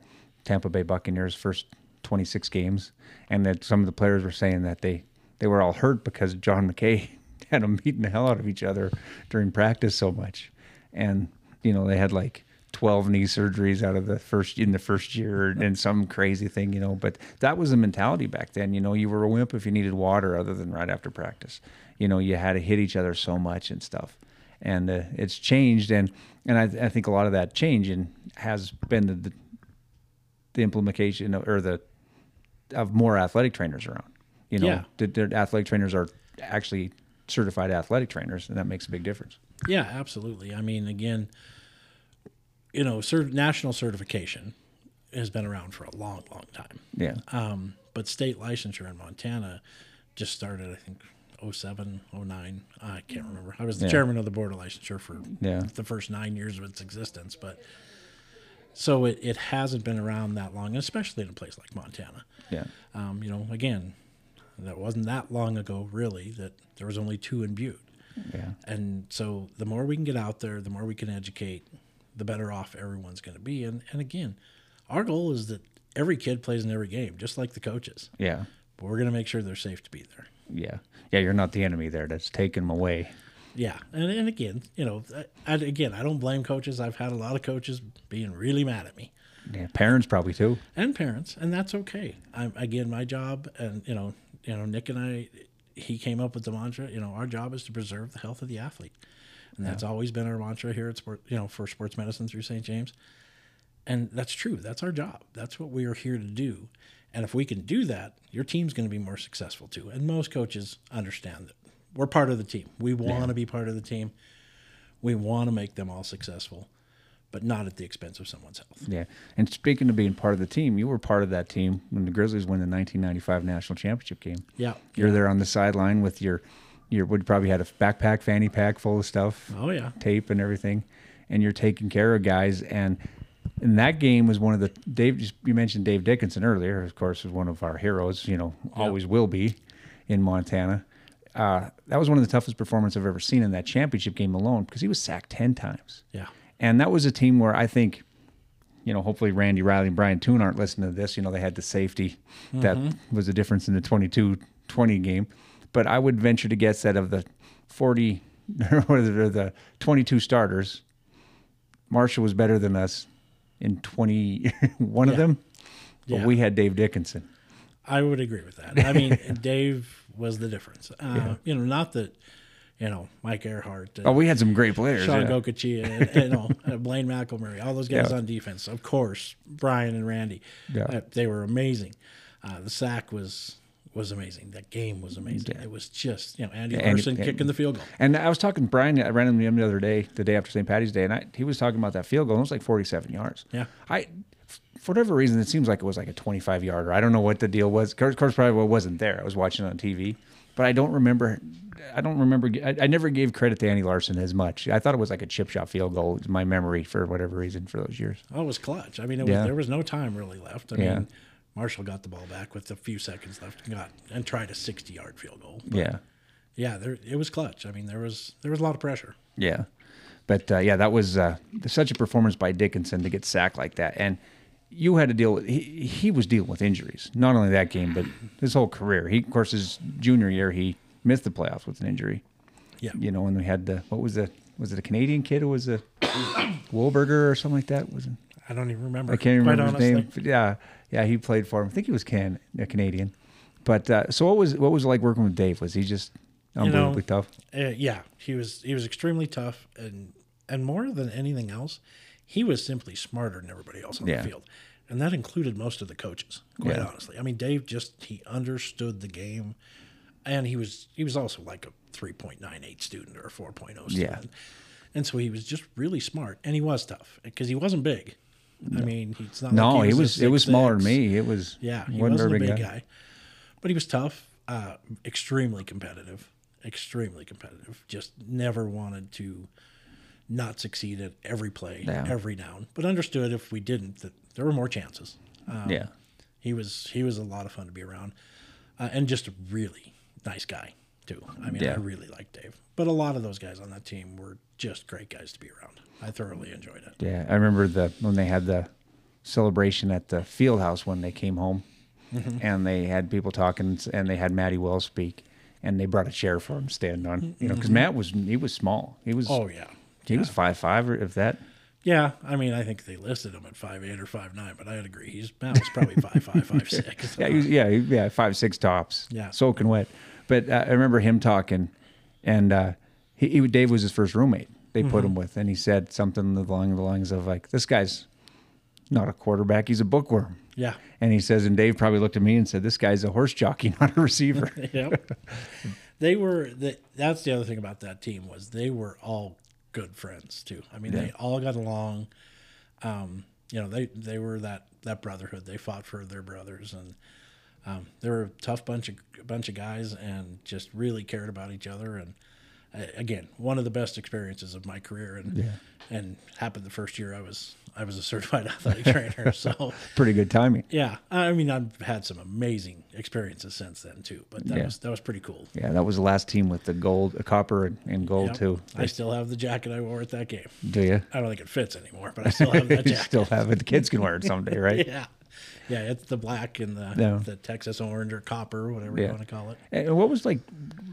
Tampa Bay Buccaneers first 26 games and that some of the players were saying that they they were all hurt because John McKay had them beating the hell out of each other during practice so much. And you know they had like 12 knee surgeries out of the first in the first year and some crazy thing you know but that was the mentality back then. You know you were a wimp if you needed water other than right after practice. You know you had to hit each other so much and stuff. And uh, it's changed. And and I, I think a lot of that change and has been the, the the implementation of, or the of more athletic trainers around you know Yeah. the, the athletic trainers are actually certified athletic trainers and that makes a big difference Yeah, absolutely. I mean, again, you know, cert- national certification has been around for a long, long time. yeah Um, but state licensure in Montana just started, I think, 07, 09. I can't remember. I was the Yeah. chairman of the board of licensure for Yeah. the first nine years of its existence. But so it, it hasn't been around that long, especially in a place like Montana. yeah Um, you know, again, that wasn't that long ago, really, that there was only two in Butte. yeah And so the more we can get out there, the more we can educate, the better off everyone's going to be. And, and again, our goal is that every kid plays in every game, just like the coaches. Yeah. But we're going to make sure they're safe to be there. Yeah. Yeah. You're not the enemy there that's taking them away. Yeah, and, and again, you know, I, again, I don't blame coaches. I've had a lot of coaches being really mad at me. Yeah, parents probably too. And parents, and that's okay. I'm again, my job, and you know, you know, Nick and I, he came up with the mantra. You know, our job is to preserve the health of the athlete, and that's Yeah. always been our mantra here at sport. You know, for sports medicine through St. James, and that's true. That's our job. That's what we are here to do. And if we can do that, your team's going to be more successful too. And most coaches understand that we're part of the team. We want to be part of the team. We want to make them all successful, but not at the expense of someone's health. Yeah. And speaking of being part of the team, you were part of that team when the Grizzlies won the 1995 national championship game. Yeah. You're there on the sideline with your, your would probably had a backpack, fanny pack full of stuff. Oh, yeah. Tape and everything, and you're taking care of guys. And and that game was one of the Dave. You mentioned Dave Dickenson earlier. Of course, was one of our heroes. You know, always will be in Montana. Uh, that was one of the toughest performances I've ever seen in that championship game alone because he was sacked ten times. Yeah. And that was a team where I think, you know, hopefully Randy Riley and Brian Toon aren't listening to this. You know, they had the safety that Mhm. was the difference in the 22 20 game. But I would venture to guess that of the 40 or the the 22 starters, Marshall was better than us in 21 of Yeah. them. But Yeah. we had Dave Dickenson. I would agree with that. I mean, Dave was the difference. Uh, Yeah. You know, not that, you know, Mike Earhart. and Oh, we had some great players, Sean yeah. Gokachia, and, and, you know, Blaine McElmurry, all those guys Yeah. on defense. Of course, Brian and Randy. Yeah. Uh, they were amazing. Uh, the sack was was amazing. That game was amazing. It was just, you know, Andy And- Larson and- kicking the field goal. And I was talking to Brian. I ran into him the other day, the day after St. Patty's Day, and I, he was talking about that field goal. It was like 47 yards. Yeah. I, for whatever reason, it seems like it was like a 25 yarder. I don't know what the deal was. Of course, course, probably wasn't there. I was watching it on TV, but I don't remember. I don't remember. I, I never gave credit to Andy Larson as much. I thought it was like a chip shot field goal. It was my memory for whatever reason for those years. Oh, it was clutch. I mean, it was, there was no time really left. I Yeah. mean, Marshall got the ball back with a few seconds left and got and tried a 60 yard field goal. Yeah. Yeah, there it was clutch. I mean, there was there was a lot of pressure. Yeah. But uh, yeah, that was uh, such a performance by Dickenson to get sacked like that. And you had to deal with, he, he was dealing with injuries. Not only that game, but his whole career. He, of course, his junior year, he missed the playoffs with an injury. Yeah. You know, and we had the, what was the, was it a Canadian kid or was it Wolberger or something like that? Was it? I don't even remember. I can't quite remember his name. But yeah. Yeah. He played for him. I think he was can, a Canadian. But uh, so what was, what was it like working with Dave? Was he just You know, unbelievably tough? Uh, yeah, he was he was extremely tough, and and more than anything else, he was simply smarter than everybody else on Yeah. the field, and that included most of the coaches. Quite Yeah. honestly, I mean, Dave just he understood the game, and he was he was also like a three point nine eight student or a four oh student, Yeah. and so he was just really smart, and he was tough because he wasn't big. I mean, he's not. No, like he a was- it was smaller than me. It was- yeah, he wasn't a wasn't, very a big big guy. guy, but he was tough, uh, extremely competitive, extremely competitive. Just never wanted to not succeed at every play, Yeah. every down, but understood if we didn't that there were more chances. Um, Yeah. he was he was a lot of fun to be around, uh, and just a really nice guy too. I mean, Yeah. I really liked Dave, but a lot of those guys on that team were just great guys to be around. I thoroughly enjoyed it. Yeah, I remember the when they had the celebration at the field house when they came home, Mhm. and they had people talking, and they had Matty Wells speak, and they brought a chair for him to stand on. You know, because Mhm. Matt was he was small. He was Oh, yeah. he was five five or if that. Yeah, I mean, I think they listed him at five eight or five nine, but I'd agree. He's Matt was probably five five five six. yeah, he was, yeah, yeah, five six tops. Yeah. soaking wet. But uh, I remember him talking, and uh, he, he Dave was his first roommate. They put Mhm. him with, and he said something along the lines of like, "This guy's not a quarterback; he's a bookworm." Yeah. And he says, and Dave probably looked at me and said, "This guy's a horse jockey, not a receiver." yep. They were the, that's the other thing about that team was they were all good friends too. I mean, Yeah. they all got along. Um, you know, they they were that that brotherhood. They fought for their brothers, and um, they were a tough bunch of bunch of guys, and just really cared about each other. And uh, again, one of the best experiences of my career, and Yeah. and happened the first year I was I was a certified athletic trainer. So Pretty good timing. Yeah, I mean, I've had some amazing experiences since then too, but that Yeah. was that was pretty cool. Yeah, that was the last team with the gold, uh, copper, and, and gold Yep. too. I still have the jacket I wore at that game. Do you? I don't think it fits anymore, but I still have that You jacket. still have it. The kids can wear it someday, right? yeah. Yeah, it's the black and the Yeah. the Texas orange or copper, whatever Yeah. you want to call it. And what was like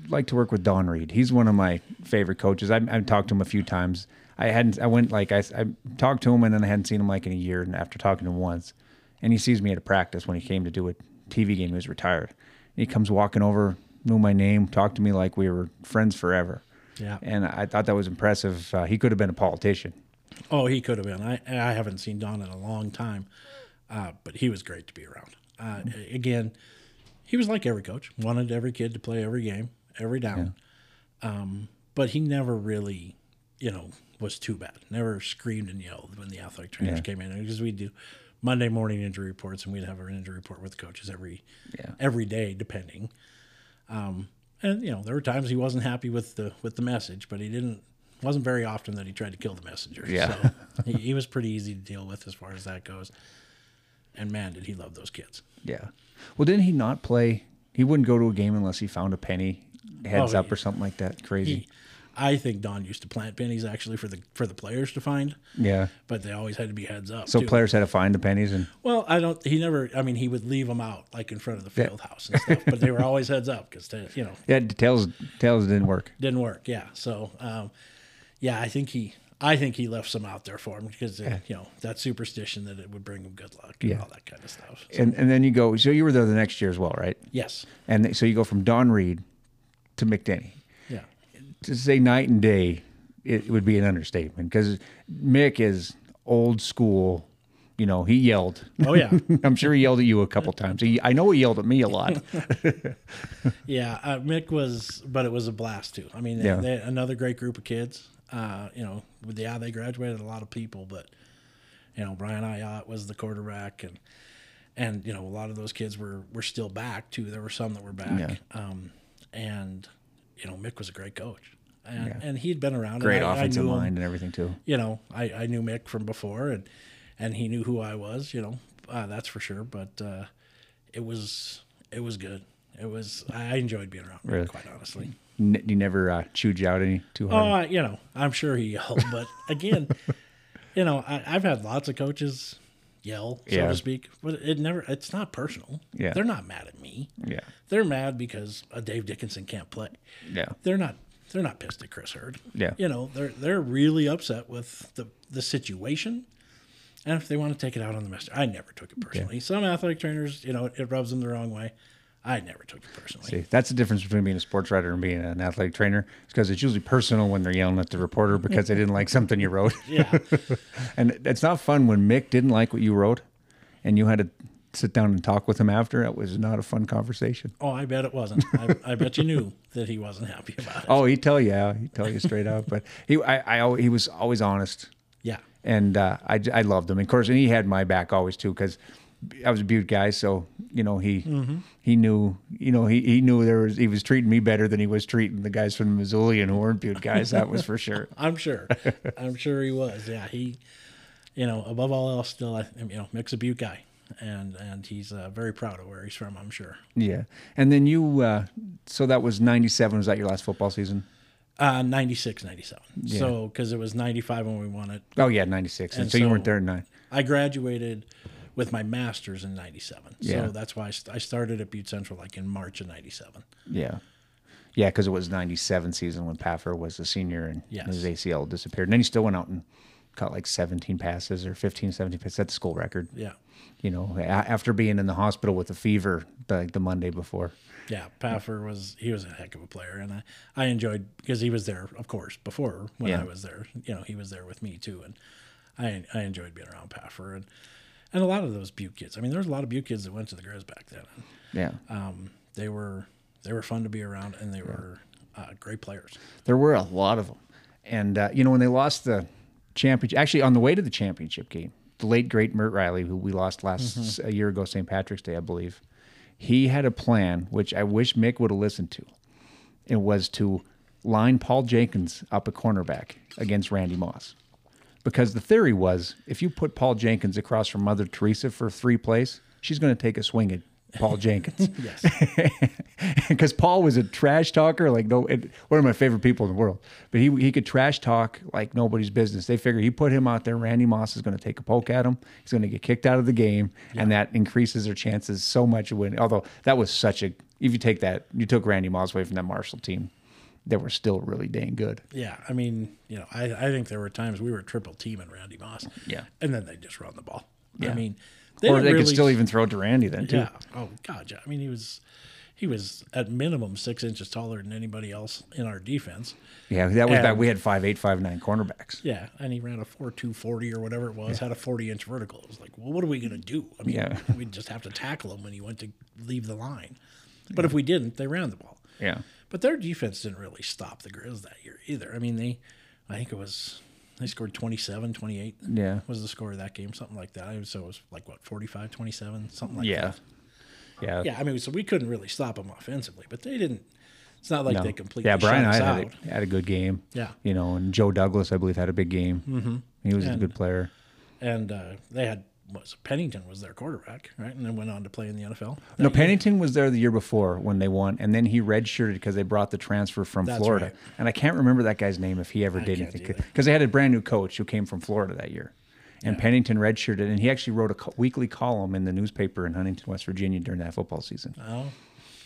like to work with Don Reed? He's one of my favorite coaches. I, I've talked to him a few times. I hadn't. I went like I, I talked to him and then I hadn't seen him like in a year. And after talking to him once, and he sees me at a practice when he came to do a TV game. He was retired. And he comes walking over, knew my name, talked to me like we were friends forever. Yeah. And I thought that was impressive. Uh, he could have been a politician. Oh, he could have been. I I haven't seen Don in a long time, uh, but he was great to be around. Uh, again, he was like every coach, wanted every kid to play every game, every down. Um, but he never really, you know, was too bad. Never screamed and yelled when the athletic trainers Yeah. came in because we do Monday morning injury reports, and we'd have our injury report with coaches every Yeah. every day, depending. Um, and you know, there were times he wasn't happy with the with the message, but he didn't. Wasn't very often that he tried to kill the messenger. Yeah. So he, he was pretty easy to deal with as far as that goes. And man, did he love those kids. Yeah. Well, didn't he not play? He wouldn't go to a game unless he found a penny heads Oh, up he- or something like that. Crazy. He, I think Don used to plant pennies actually for the for the players to find, yeah. but they always had to be heads up. So too. players had to find the pennies and Well, I don't. He never. I mean, he would leave them out like in front of the Yeah. field house and stuff, but they were always heads up because you know yeah, tails tails didn't work. didn't work. Yeah. So, um, yeah, I think he. I think he left some out there for him because uh, you know that superstition that it would bring him good luck and Yeah. all that kind of stuff. And and then you go. So you were there the next year as well, right? Yes. And so you go from Don Reed to Mick Dennehy. Yeah. To say night and day, it would be an understatement because Mick is old school. You know, he yelled. Oh, yeah. I'm sure he yelled at you a couple times. He, I know he yelled at me a lot. Yeah, uh, Mick was, but it was a blast too. I mean, they, Yeah. they, another great group of kids. Uh, you know, with- yeah, they graduated a lot of people, but you know, Brian Ayat was the quarterback, and and you know, a lot of those kids were were still back too. There were some that were back, Yeah. um, and you know, Mick was a great coach, and Yeah. and he'd been around. Great and I, offensive I knew him, and everything too. You know, I I knew Mick from before, and and he knew who I was. You know, uh, that's for sure. But uh, it was it was good. It was I enjoyed being around Mick, Really? quite honestly. N- he never uh, chewed you out any too Oh, hard. I- you know, I'm sure he yelled, but again, you know, I, I've had lots of coaches yell, so Yeah. to speak, but it never. It's not personal. Yeah. they're not mad at me. yeah. They're mad because uh, Dave Dickenson can't play. Yeah. They're not. They're not pissed at Chris Heard. Yeah. you know, they're they're really upset with the the situation. And if they want to take it out on the master, I never took it personally. Some athletic trainers, you know, it, it rubs them the wrong way. I never took it personally. See, that's the difference between being a sports writer and being an athletic trainer. It's because it's usually personal when they're yelling at the reporter because they didn't like something you wrote. Yeah. and it's not fun when Mick didn't like what you wrote and you had to sit down and talk with him after. It was not a fun conversation. Oh, I bet it wasn't. I, I bet you knew that he wasn't happy about it. Oh, he'd tell you, he'd tell you straight up. But he, I, I, he was always honest. Yeah. and uh, I, I loved him. Of course, and he had my back always too because I was a Butte guy, so you know he Mhm. he knew you know he, he knew there was he was treating me better than he was treating the guys from Missoulian who weren't Butte guys. That was for sure. I'm sure. I'm sure he was. Yeah, he, you know, above all else, still, I, you know, Mick's a Butte guy, and and he's uh, very proud of where he's from. I'm sure. Yeah, and then you uh, so that was '97. Was that your last football season? Uh, 96, 97. Yeah. So because it was 95 when we won it. Oh yeah, '96. And so, you weren't there in nine. I graduated with my master's in 97. Yeah. So that's why I, st- I started at Butte Central like in March of 97. Yeah. Yeah, because it was '97 season when Paffer was a senior and Yes. his ACL disappeared. And then he still went out and caught like 17 passes or 15, 17 passes. That's the school record. Yeah. You know, a- after being in the hospital with a fever like the Monday before. Yeah, Paffer was he was a heck of a player, and I, I enjoyed because he was there, of course, before when Yeah. I was there. You know, he was there with me too, and I I enjoyed being around Paffer and and a lot of those Butte kids. I mean, there was a lot of Butte kids that went to the Grizz back then. Yeah. Um, they were they were fun to be around, and they were uh, great players. There were a lot of them. And, uh, you know, when they lost the championship, actually on the way to the championship game, the late, great Mert Riley, who we lost last Mhm. a year ago, St. Patrick's Day, I believe, he had a plan, which I wish Mick would have listened to. It was to line Paul Jenkins up a cornerback against Randy Moss. Because the theory was if you put Paul Jenkins across from Mother Teresa for three plays, she's going to take a swing at Paul Jenkins. Yes. because Paul was a trash talker, like no, it, one of my favorite people in the world. But he he could trash talk like nobody's business. They figure he put him out there. Randy Moss is going to take a poke at him. He's going to get kicked out of the game, and that increases their chances so much of winning. Although that was such a, if you take that, you took Randy Moss away from that Marshall team, they were still really dang good. Yeah, I mean, you know, I, I think there were times we were triple teaming Randy Moss. Yeah. and then they just run the ball. Yeah. I mean, or they really, could still even throw it to Randy then too. Yeah. Oh God, yeah. I mean, he was he was at minimum six inches taller than anybody else in our defense. Yeah, that was that. And- We had five eight, five nine cornerbacks. Yeah, and he ran a four two forty or whatever it was. Had a forty inch vertical. It was like, well, what are we gonna do? I mean, Yeah. we'd just have to tackle him when he went to leave the line. But if we didn't, they ran the ball. Yeah. But their defense didn't really stop the Grizz that year either. I mean, they, I think it was, they scored 27, 28. Yeah. Was the score of that game, something like that. So it was like, what, 45, 27, something like Yeah. that. Yeah. Yeah. I mean, so we couldn't really stop them offensively, but they didn't, it's not like No. they completely Yeah, Brian I had a, had a good game. Yeah. You know, and Joe Douglas, I believe, had a big game. Mm-hmm. He was a good player. And uh, they had, was Pennington was their quarterback, right? And then went on to play in the NFL. No, year. Pennington was there the year before when they won, and then he redshirted because they brought the transfer from That's Florida. right. And I can't remember that guy's name if he ever I did anything because they had a brand new coach who came from Florida that year. And Pennington redshirted, and he actually wrote a co- weekly column in the newspaper in Huntington, West Virginia during that football season. Oh.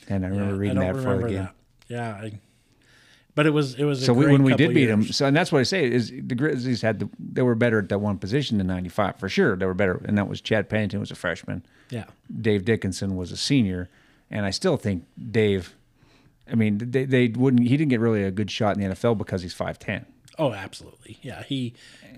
And I remember Yeah, reading I that before the game. that. Yeah. I, but it was, it was, a So we, when we did beat them, so and that's what I say is the Grizzlies had the, they were better at that one position in '95 for sure. They were better, and that was Chad Pennington was a freshman. Yeah. Dave Dickenson was a senior, and I still think Dave. I mean, they, they wouldn't. He didn't get really a good shot in the NFL because he's five ten. Oh, absolutely. Yeah. He,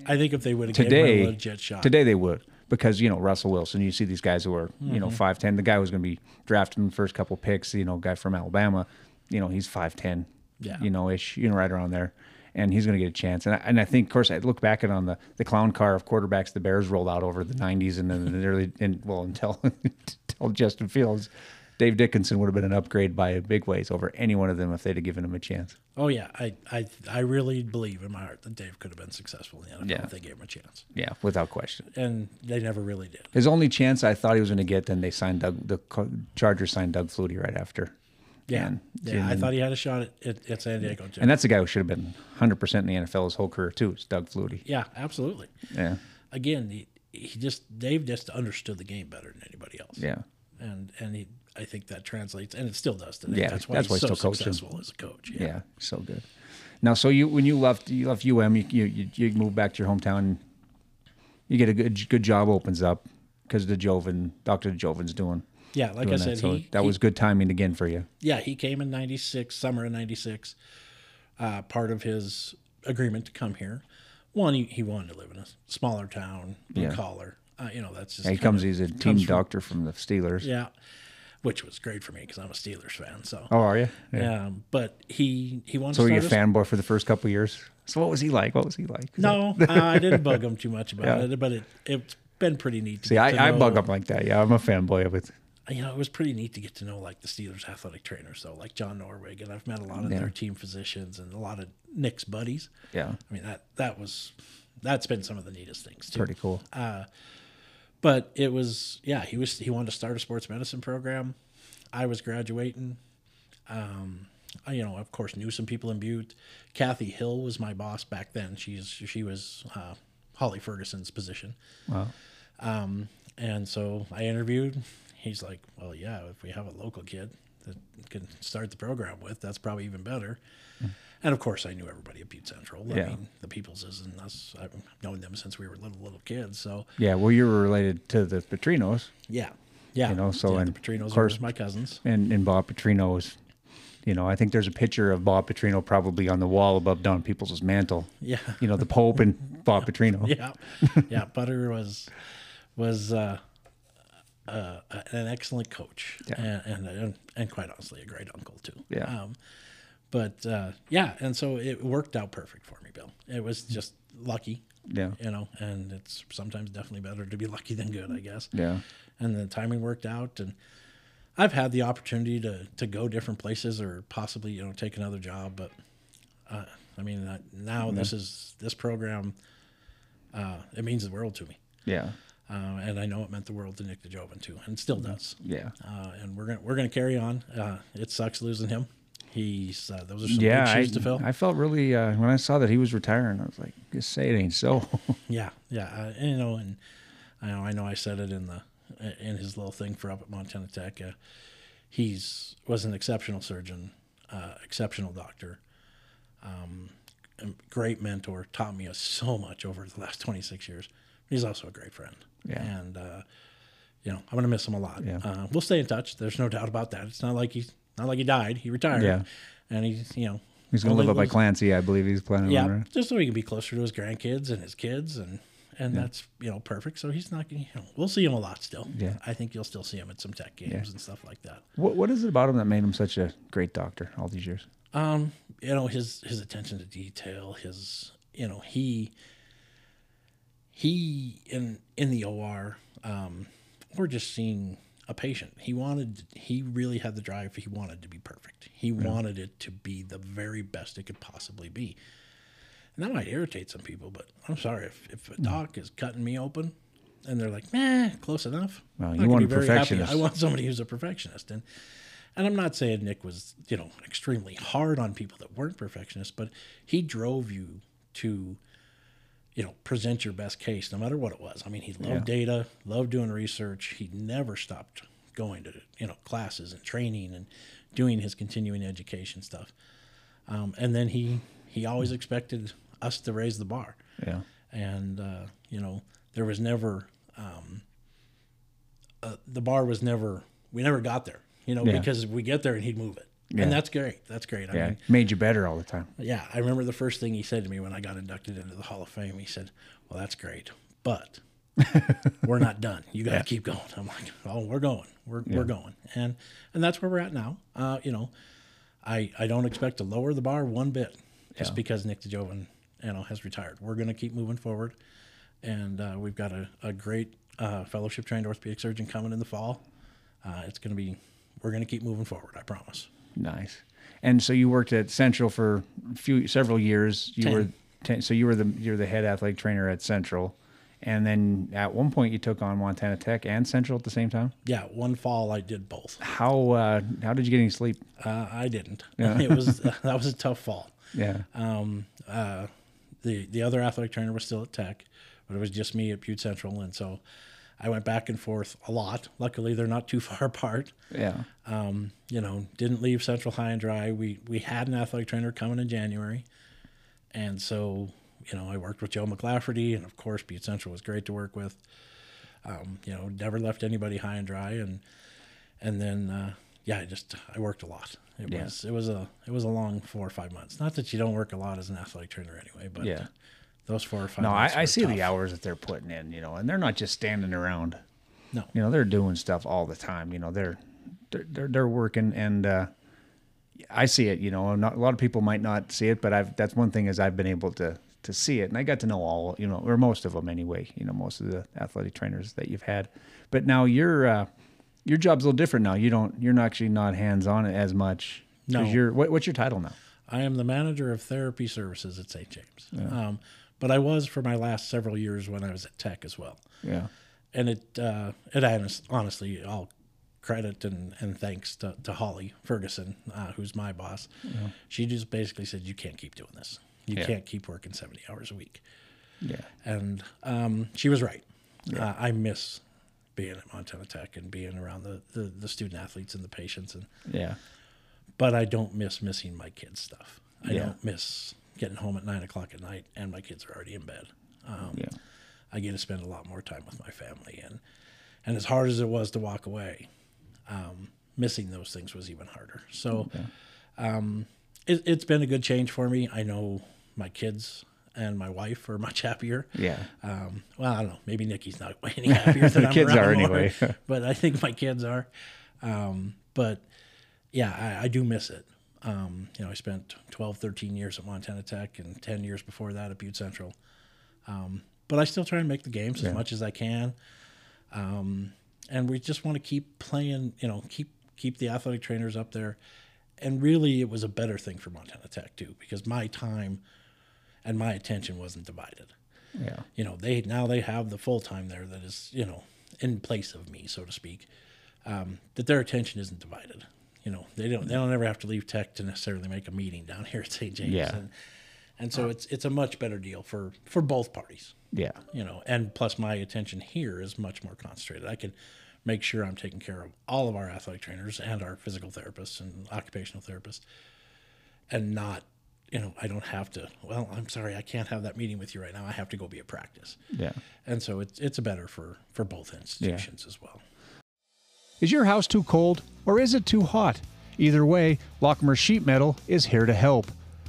I think if they would have given him Today, a legit shot. today they would because you know Russell Wilson. You see these guys who are you know Mhm. five ten. The guy who's going to be drafted in the first couple picks. You know, guy from Alabama. You know, he's five ten. Yeah. You know, ish. You know, right around there. And he's going to get a chance. And I, and I think, of course, I look back at on the, the clown car of quarterbacks the Bears rolled out over the '90s and then the early and well until until Justin Fields, Dave Dickenson would have been an upgrade by a big ways over any one of them if they'd have given him a chance. Oh yeah, I, I I really believe in my heart that Dave could have been successful in the NFL Yeah. if they gave him a chance. Yeah, without question. And they never really did. His only chance I thought he was going to get, then they signed Doug. The Chargers signed Doug Flutie right after. Yeah, And- yeah. I thought he had a shot at, at, at San Diego too. And that's a guy who should have been 100 percent in the NFL his whole career too. It's Doug Flutie. yeah, absolutely. Yeah. Again, he, he just Dave just understood the game better than anybody else. Yeah. And and he I think that translates, and it still does today. Yeah, that's why that's he's why so he's coaching. successful as a coach. Yeah. so good. Now, so you when you left you left UM, you you, you, you moved back to your hometown. And you get a good good job opens up because the Joven Doctor Joven's doing. Yeah, like I that. said, so he- that he- was good timing again for you. Yeah, he came in '96, summer of '96. Uh, part of his agreement to come here, one, he, he wanted to live in a smaller town, blue Yeah. collar. Uh, you know, that's just Yeah, he comes. He's a team from- doctor from the Steelers. Yeah, which was great for me because I'm a Steelers fan. So, Oh, are you? Yeah. Um, but he he wanted So to were you a fanboy for the first couple of years? So what was he like? What was he like? No, uh, I didn't bug him too much about Yeah. it, but it it's been pretty neat. To See, I, I bug him like that. Yeah, I'm a fanboy of it. You know, it was pretty neat to get to know like the Steelers athletic trainers, though, like John Norwig, and I've met a lot of Yeah. their team physicians and a lot of Nick's buddies. Yeah. I mean that that was that's been some of the neatest things too. Pretty cool. Uh, but it was yeah, he was he wanted to start a sports medicine program. I was graduating. Um, I, you know, of course, knew some people in Butte. Kathy Hill was my boss back then. She's she was uh, Holly Ferguson's position. Wow. Um, and so I interviewed. He's like, "Well, yeah, if we have a local kid that can start the program with, that's probably even better." And of course, I knew everybody at Butte Central. I Yeah. mean, the Peopleses and us. I've known them since we were little little kids. So Yeah, well, you were related to the Petrinos. Yeah. Yeah. You know, so Yeah, and the Petrinos of are course my cousins. And and Bob Petrino is, you know, I think there's a picture of Bob Petrino probably on the wall above Don Peoples' mantle. Yeah. You know, the Pope and Bob Petrino. yeah, yeah. Butter was was uh, uh, an excellent coach, Yeah. and, and and quite honestly, a great uncle too. Yeah. Um, but uh, yeah, and so it worked out perfect for me, Bill. It was just lucky. Yeah. You know, and it's sometimes definitely better to be lucky than good, I guess. Yeah. And the timing worked out, and I've had the opportunity to to go different places or possibly you know take another job, but uh, I mean uh, now Yeah. this is this program. Uh, it means the world to me. Yeah. Uh, and I know it meant the world to Nick DeJoven too, and still does. Yeah. Uh, and we're gonna we're gonna carry on. Uh, it sucks losing him. He's uh, those are some yeah, big I, shoes to fill. I felt really uh, when I saw that he was retiring. I was like, just say it ain't so. Yeah, yeah, uh, and, you know, and I know I know I said it in the in his little thing for up at Montana Tech. Uh, he's was an exceptional surgeon, uh, exceptional doctor, um, great mentor. Taught me so much over the last twenty six years. He's also a great friend. Yeah. and uh, you know I'm gonna miss him a lot. Yeah. Uh, we'll stay in touch. There's no doubt about that. It's not like he's not like he died. He retired. Yeah. and he's you know he's gonna live up by Clancy, I believe he's planning yeah, on. Right? just so he can be closer to his grandkids and his kids, and and that's you know perfect. So he's not, gonna- you know, we'll see him a lot still. Yeah. I think you'll still see him at some tech games Yeah. and stuff like that. What What is it about him that made him such a great doctor all these years? Um, you know his his attention to detail, his you know he he in in the OR, um, we're just seeing a patient. He wanted he really had the drive. He wanted to be perfect. He wanted it to be the very best it could possibly be. And that might irritate some people, but I'm sorry if if a doc is cutting me open. And they're like, "Meh, close enough." Well, you want be a very happy. perfectionist. I want somebody who's a perfectionist, and and I'm not saying Nick was, you know, extremely hard on people that weren't perfectionists, but he drove you to, you know, present your best case, no matter what it was. I mean, he loved data, loved doing research. He never stopped going to, you know, classes and training and doing his continuing education stuff. Um, and then he he always expected us to raise the bar Yeah. and uh, you know there was never um, uh, the bar was never we never got there you know Yeah. because we get there and he'd move it Yeah. and that's great that's great I Yeah. mean, made you better all the time. yeah I remember the first thing he said to me when I got inducted into the Hall of Fame he said well that's great but we're not done you got to keep going I'm like oh we're going we're, we're going and and that's where we're at now uh, you know I I don't expect to lower the bar one bit just Yeah. because Nick DeJoven you know has retired we're going to keep moving forward and uh, we've got a, a great uh, fellowship trained orthopedic surgeon coming in the fall. Uh, it's going to be, we're going to keep moving forward. I promise. Nice. And so you worked at Central for a few several years. You Ten. were ten, so you were the you're the head athletic trainer at Central, and then at one point you took on Montana Tech and Central at the same time. Yeah, one fall I did both. How uh, how did you get any sleep? Uh, I didn't. It was that was a tough fall. Yeah. Um, uh, the the other athletic trainer was still at Tech, but it was just me at Butte Central, and so I went back and forth a lot. Luckily, they're not too far apart. Yeah. Um, you know, didn't leave Central high and dry. We we had an athletic trainer coming in January, and so you know I worked with Joe McLafferty, and of course Butte Central was great to work with. Um, you know, never left anybody high and dry, and and then uh, yeah, I just I worked a lot. It Yeah. was it was a it was a long four or five months. Not that you don't work a lot as an athletic trainer anyway, but Yeah. Those four or five. No, I, I see tough. the hours that they're putting in, you know, and they're not just standing around. No. You know, they're doing stuff all the time. You know, they're they're they're, they're working, and uh, I see it. You know, not, a lot of people might not see it, but I've that's one thing is I've been able to to see it, and I got to know all, you know, or most of them anyway. You know, most of the athletic trainers that you've had, but now your uh, your job's a little different now. You don't you're not actually not hands on as much. No. You're what, what's your title now? I am the manager of therapy services at St. James. Um, but I was for my last several years when I was at Tech as well. Yeah. And it, uh, it honest, honestly, all credit and, and thanks to, to Holly Ferguson, uh, who's my boss. Yeah. She just basically said, You can't keep doing this. You Yeah. can't keep working 70 hours a week. Yeah. And um, she was right. Uh, I miss being at Montana Tech and being around the, the, the student athletes and the patients. And Yeah. but I don't miss missing my kids' stuff. I Yeah. don't miss getting home at nine o'clock at night and my kids are already in bed. Um, Yeah. I get to spend a lot more time with my family, and and as hard as it was to walk away, um, missing those things was even harder. So, um, it, it's been a good change for me. I know my kids and my wife are much happier. Yeah. Um, well, I don't know. Maybe Nikki's not any happier than The I'm kids are more, anyway. but I think my kids are. Um, but yeah, I, I do miss it. Um, you know, I spent 12, 13 years at Montana Tech and 10 years before that at Butte Central. Um, but I still try and make the games Yeah. as much as I can. Um, and we just want to keep playing, you know, keep keep the athletic trainers up there. And really, it was a better thing for Montana Tech too, because my time and my attention wasn't divided. Yeah. You know, they now they have the full time there that is you know in place of me, so to speak. Um, that their attention isn't divided. You know, they don't they don't ever have to leave tech to necessarily make a meeting down here at St. James. Yeah. And, and so it's it's a much better deal for for both parties. Yeah. You know, and plus my attention here is much more concentrated. I can make sure I'm taking care of all of our athletic trainers and our physical therapists and occupational therapists and not you know, I don't have to. Well, I'm sorry, I can't have that meeting with you right now. I have to go be at practice. Yeah. And so it's it's better for for both institutions as well. Is your house too cold or is it too hot? Either way, Lockmer Sheet Metal is here to help.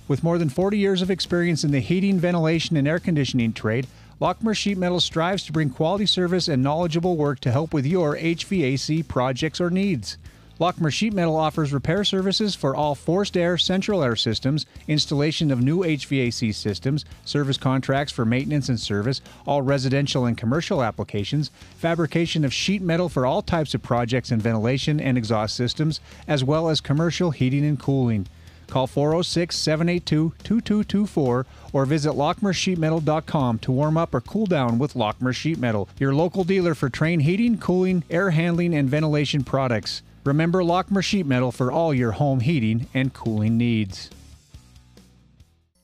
With more than 40 years of experience in the heating, ventilation, and air conditioning trade, Lockmer Sheet Metal strives to bring quality service and knowledgeable work to help with your HVAC projects or needs. Lockmer Sheet Metal offers repair services for all forced air, central air systems, installation of new HVAC systems, service contracts for maintenance and service, all residential and commercial applications, fabrication of sheet metal for all types of projects and ventilation and exhaust systems, as well as commercial heating and cooling. Call 406 782 2224 or visit lockmersheetmetal.com to warm up or cool down with Lockmer Sheet Metal, your local dealer for Trane heating, cooling, air handling, and ventilation products. Remember Lockmer Sheet Metal for all your home heating and cooling needs.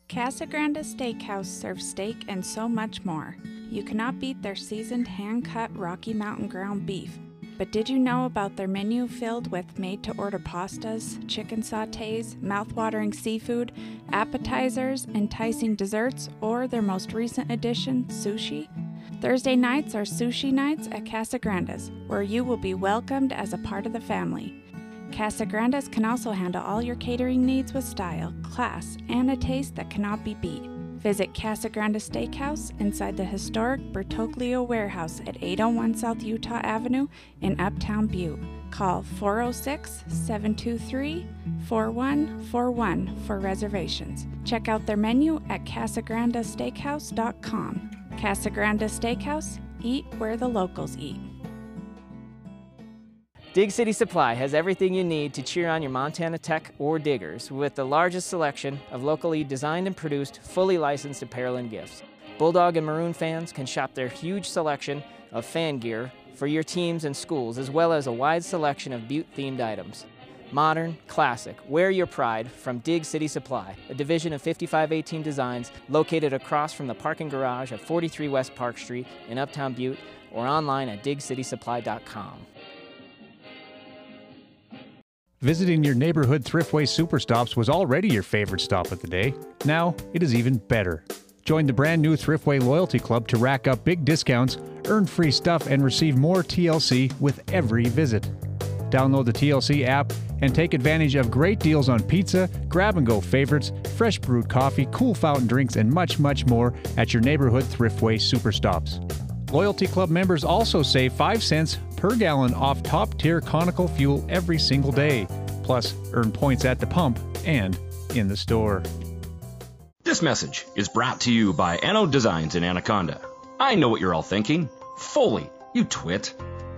Casagranda Steakhouse serves steak and so much more. You cannot beat their seasoned hand cut Rocky Mountain ground beef. But did you know about their menu filled with made to order pastas, chicken sautés, mouth-watering seafood, appetizers, enticing desserts, or their most recent addition, sushi? Thursday nights are sushi nights at Casagranda's, where you will be welcomed as a part of the family. Casagranda's can also handle all your catering needs with style, class, and a taste that cannot be beat. Visit Casagranda Steakhouse inside the historic Bertoglio Warehouse at 801 South Utah Avenue in Uptown Butte. Call 406 723 4141 for reservations. Check out their menu at casagrandasteakhouse.com. Casagranda Steakhouse, eat where the locals eat. Dig City Supply has everything you need to cheer on your Montana Tech or Diggers with the largest selection of locally designed and produced, fully licensed apparel and gifts. Bulldog and Maroon fans can shop their huge selection of fan gear for your teams and schools, as well as a wide selection of Butte themed items. Modern, classic, wear your pride from Dig City Supply, a division of 5518 Designs located across from the parking garage at 43 West Park Street in Uptown Butte or online at digcitysupply.com. Visiting your neighborhood Thriftway Superstops was already your favorite stop of the day. Now it is even better. Join the brand new Thriftway Loyalty Club to rack up big discounts, earn free stuff, and receive more TLC with every visit. Download the TLC app and take advantage of great deals on pizza, grab and go favorites, fresh brewed coffee, cool fountain drinks, and much, much more at your neighborhood Thriftway Superstops. Loyalty Club members also save 5 cents per gallon off top tier Conoco fuel every single day. Plus, earn points at the pump and in the store. This message is brought to you by Anode Designs in Anaconda. I know what you're all thinking. Foley, you twit.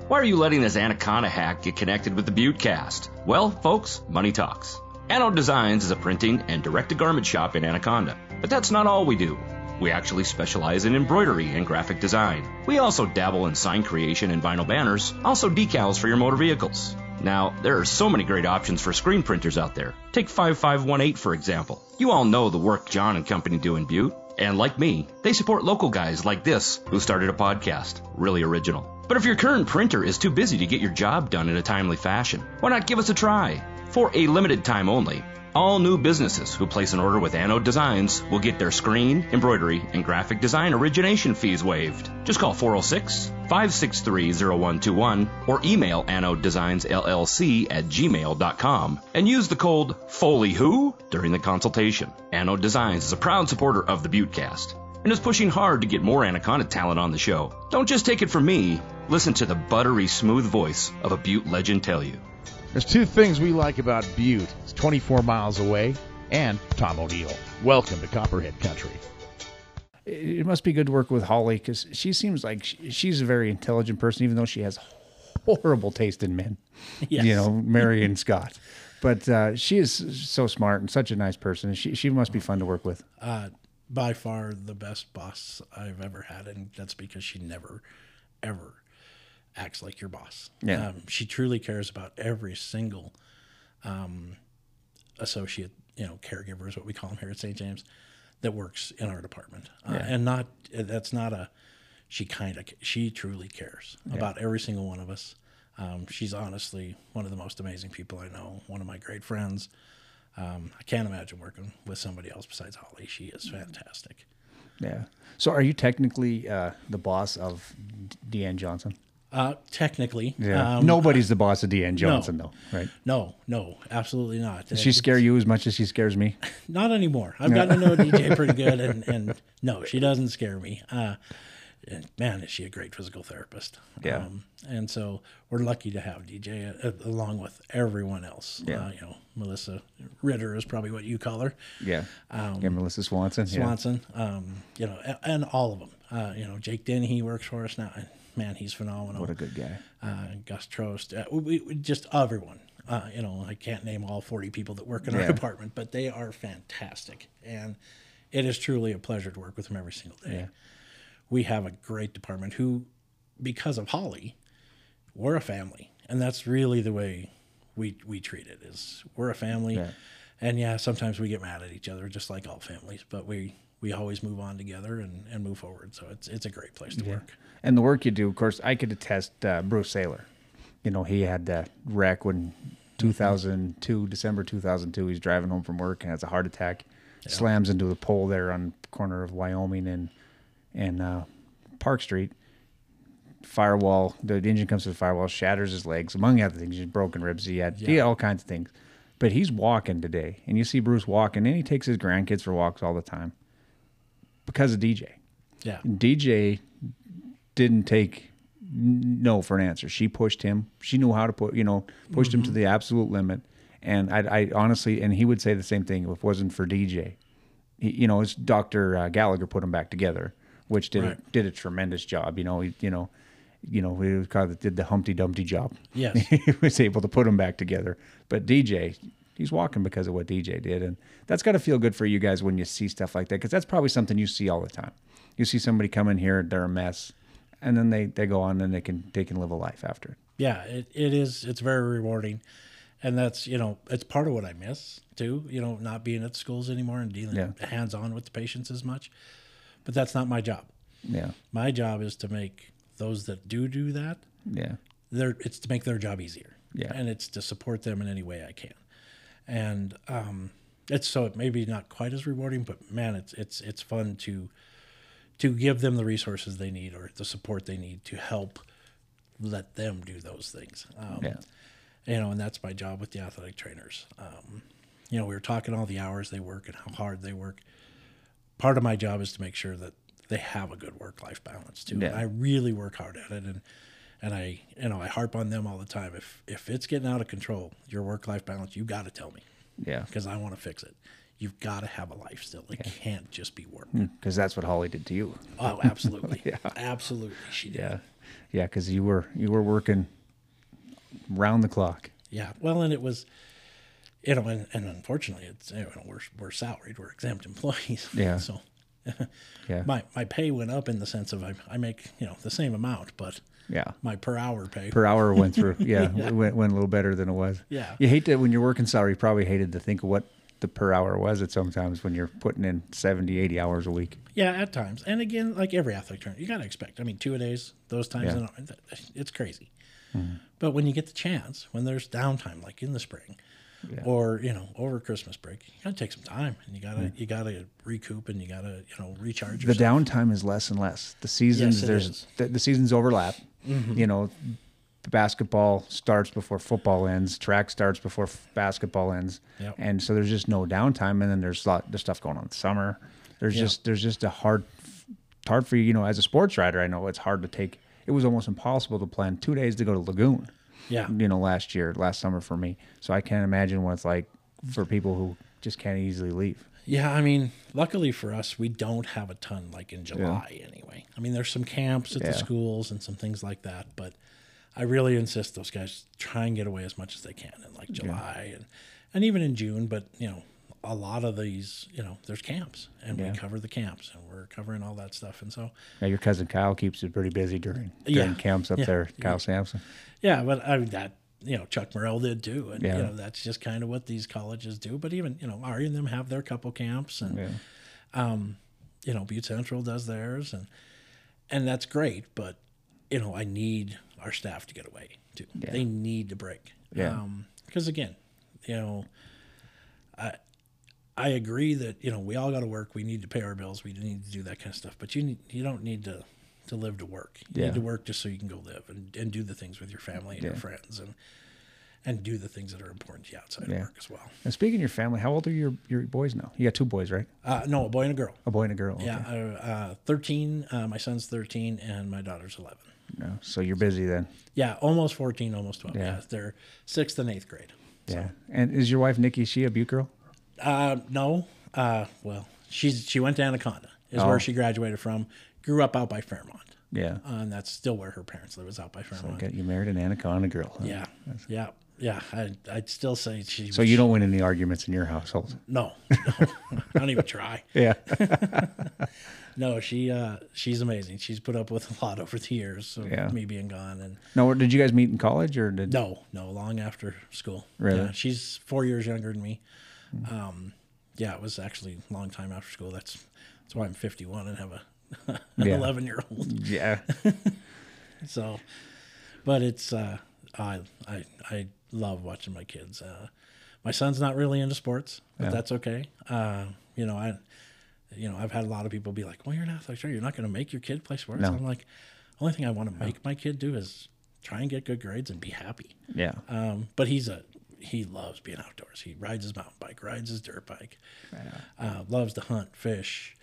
Why are you letting this Anaconda hack get connected with the Buttecast? Well, folks, money talks. Anode Designs is a printing and direct to garment shop in Anaconda. But that's not all we do. We actually specialize in embroidery and graphic design. We also dabble in sign creation and vinyl banners, also decals for your motor vehicles. Now, there are so many great options for screen printers out there. Take 5518 for example. You all know the work John and company do in Butte. And like me, they support local guys like this who started a podcast. Really original. But if your current printer is too busy to get your job done in a timely fashion, why not give us a try? For a limited time only, all new businesses who place an order with Anode Designs will get their screen, embroidery, and graphic design origination fees waived. Just call 406 563 0121 or email anodedesignsllc at gmail.com and use the code FOLEYWHO during the consultation. Anode Designs is a proud supporter of the Buttecast and is pushing hard to get more Anaconda talent on the show. Don't just take it from me, listen to the buttery smooth voice of a Butte legend tell you. There's two things we like about Butte. It's 24 miles away, and Tom O'Neill. Welcome to Copperhead Country. It must be good to work with Holly because she seems like she's a very intelligent person, even though she has horrible taste in men. Yes. You know, Mary and Scott. But uh, she is so smart and such a nice person. She she must be fun to work with. Uh, by far the best boss I've ever had, and that's because she never, ever acts like your boss. Yeah. Um, she truly cares about every single um, associate, you know, caregiver is what we call them here at St. James, that works in our department, uh, Yeah. and not that's not a. She kind of she truly cares Yeah. about every single one of us. Um, she's honestly one of the most amazing people I know. One of my great friends. Um, I can't imagine working with somebody else besides Holly. She is fantastic. Yeah. So are you technically uh, the boss of Deanne Johnson? Uh, technically, Yeah. um, Nobody's the boss of Deanne no. Johnson, though, right? No, no, absolutely not. Does she It's- scare you as much as she scares me? Not anymore. I've gotten to know DJ pretty good, and, and no, she doesn't scare me. Uh, and man, is she a great physical therapist. Yeah. Um, and so we're lucky to have DJ uh, along with everyone else. Yeah. Uh, you know, Melissa Ritter is probably what you call her. Yeah. Um, yeah, Melissa Swanson. yeah. Swanson. Um, you know, and, and all of them. Uh, you know, Jake Denny, he works for us now. And man, he's phenomenal. What a good guy. Uh, Gus Trost. Uh, we, we, just everyone. Uh, you know, I can't name all 40 people that work in our department, but they are fantastic. And it is truly a pleasure to work with them every single day. Yeah. We have a great department who, because of Holly, we're a family. And that's really the way we, we treat it is we're a family. Yeah. And yeah, sometimes we get mad at each other, just like all families, but we, we always move on together and, and move forward. So it's, it's a great place to Yeah. work. And the work you do, of course, I could attest uh, Bruce Saylor. You know, he had that wreck when 2002, December 2002, he's driving home from work and has a heart attack, slams into the pole there on the corner of Wyoming and, and uh, Park Street. Firewall, the engine comes to the firewall, shatters his legs, among other things. He's broken ribs. He had, he had all kinds of things. But he's walking today. And you see Bruce walking, and he takes his grandkids for walks all the time because of DJ. Yeah. DJ didn't take no for an answer. She pushed him. She knew how to put, you know, pushed him to Mm-hmm. the absolute limit. And I, I honestly, and he would say the same thing if it wasn't for DJ. He, you know, it's Dr. Uh, Gallagher put him back together, which did a, did a tremendous job. You know, he, you know, you know, he was kind of did the Humpty Dumpty job. Yes. he was able to put them back together. But DJ, he's walking because of what DJ did, and that's got to feel good for you guys when you see stuff like that, because that's probably something you see all the time. You see somebody come in here, they're a mess, and then they they go on and they can they can live a life after it. yeah it, it is it's very rewarding and that's you know it's part of what i miss too you know not being at schools anymore and dealing Yeah. hands-on with the patients as much but that's not my job. Yeah, my job is to make those that do do that yeah, their it's to make their job easier. Yeah. and it's to support them in any way i can. And um it's so it may be not quite as rewarding but man it's it's it's fun to to give them the resources they need or the support they need to help let them do those things. Um, Yeah. you know and that's my job with the athletic trainers. Um, you know we were talking all the hours they work and how hard they work part of my job is to make sure that they have a good work life balance too. Yeah. and i really work hard at it and and i you know i harp on them all the time. If if it's getting out of control your work life balance you got to tell me. Yeah, because i want to fix it. You've got to have a life still. It can't just be work. Hmm, because that's what Holly did to you. oh absolutely. Yeah. absolutely she did. Yeah, yeah, because you were you were working round the clock. Yeah. Well, and it was, you know, and, and unfortunately, it's you know, we're we're salaried, we're exempt employees. Yeah. So, Yeah. my my pay went up in the sense of I, I make you know the same amount, but Yeah. my per hour pay per hour went through. Yeah, It went, went a little better than it was. Yeah. You hate to, when you're working salary, you probably hated to think of what the per hour was at sometimes when you're putting in 70, 80 hours a week. Yeah, at times. And again, like every athletic trainer, you got to expect. I mean, two a days, those times, Yeah. it's crazy. Mm-hmm. But when you get the chance, when there's downtime, like in the spring, or you know, over Christmas break, you got to take some time, and you gotta you gotta recoup, and you gotta you know recharge. The downtime is less and less. The seasons, Yes, there's the, the seasons overlap. Mhm. You know, the basketball starts before football ends. Track starts before f- basketball ends. Yep. And so there's just no downtime. And then there's a lot there's stuff going on in the summer. There's Yeah. just there's just a hard it's hard for you. You know, as a sports writer, I know it's hard to take. It was almost impossible to plan two days to go to Lagoon. Yeah. You know, last year, last summer for me. So I can't imagine what it's like for people who just can't easily leave. Yeah, I mean, luckily for us, we don't have a ton like in July anyway. I mean, there's some camps at Yeah. the schools and some things like that, but I really insist those guys try and get away as much as they can in like July and and even in June. But you know, a lot of these, you know, there's camps, and Yeah. we cover the camps, and we're covering all that stuff, and so Yeah, your cousin Kyle keeps it pretty busy during during Yeah. camps up there. Kyle Yeah. Samson. Yeah, but I mean that you know Chuck Morrell did too, and you know that's just kind of what these colleges do. But even you know Ari and them have their couple camps, and um, you know Butte Central does theirs, and and that's great. But you know I need our staff to get away too. They need to break. Yeah. Because again, you know, I I agree that you know we all got to work. We need to pay our bills. We need to do that kind of stuff. But you need, you don't need to to live to work. You Yeah. need to work just so you can go live and, and do the things with your family and your friends and and do the things that are important to you outside Yeah. of work as well. And speaking of your family, how old are your your boys now? You got two boys, right? Uh, no, a boy and a girl. A boy and a girl. Yeah, okay. uh, uh, thirteen. Uh, my son's thirteen, and my daughter's eleven. No, so you're busy then. Yeah, almost fourteen, almost twelve. Yeah. Yeah, they're sixth and eighth grade. Yeah. And is your wife Nikki? Is she a Butte girl? Uh, no. Uh, well, she's she went to Anaconda. Is Oh. where she graduated from. Grew up out by Fairmont. Yeah. Uh, and that's still where her parents live. Is out by So Fairmont. get you married an Anaconda girl. huh? Yeah, yeah, yeah. I I'd still say she. So you don't win any arguments in your household. No, no I don't even try. Yeah. no, she uh, she's amazing. She's put up with a lot over the years of Yeah. me being gone, and No, did you guys meet in college or did? no, no, long after school. Really? Yeah, she's four years younger than me. Um, yeah, it was actually a long time after school. That's that's why I'm 51 and have a an Yeah. 11 year old. Yeah. so, but it's uh, I I I love watching my kids. Uh, my son's not really into sports, but Yeah. that's okay. Uh, you know, I you know I've had a lot of people be like, "Well, you're an athletic trainer. You're not going to make your kid play sports." No. I'm like, only thing I want to make my kid do is try and get good grades and be happy. Yeah. Um, but he's a he loves being outdoors. He rides his mountain bike, rides his dirt bike, uh, loves to hunt, fish,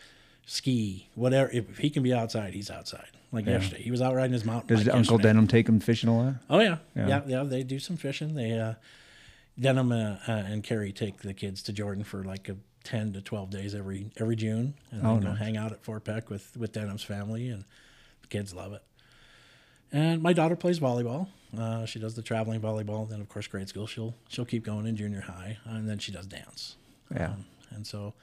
ski, whatever. If he can be outside, he's outside. Like Yeah. yesterday, he was out riding his mountain bike. Does. Uncle yesterday. Denham take him fishing a lot? Oh yeah. Yeah. yeah, yeah, They do some fishing. They uh, Denham uh, uh, and Carrie take the kids to Jordan for like a ten to twelve days every every June, and Oh, nice. hang out at Fort Peck with with Denham's family, and the kids love it. And my daughter plays volleyball. Uh, she does the traveling volleyball. Then of course grade school she'll she'll keep going in junior high, and then she does dance. Yeah. Um, and so,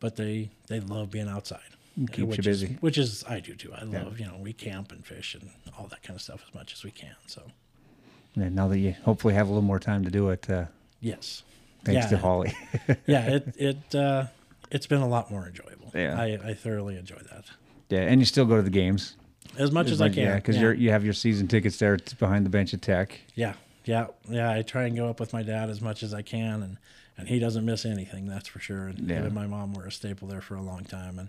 but they they love being outside. Keeps you which is- busy. which is I do too. I Yeah. love you know we camp and fish and all that kind of stuff as much as we can. So And now that you hopefully have a little more time to do it, uh, yes, thanks Yeah. to Holly. yeah, it it uh, it's been a lot more enjoyable. Yeah. I, I thoroughly enjoy that yeah, and you still go to the games as much as I can. Yeah, because yeah. you're you have your season tickets there behind the bench at Tech. yeah, yeah, yeah. I try and go up with my dad as much as I can, and and he doesn't miss anything. That's for sure. And Yeah. my mom were a staple there for a long time, and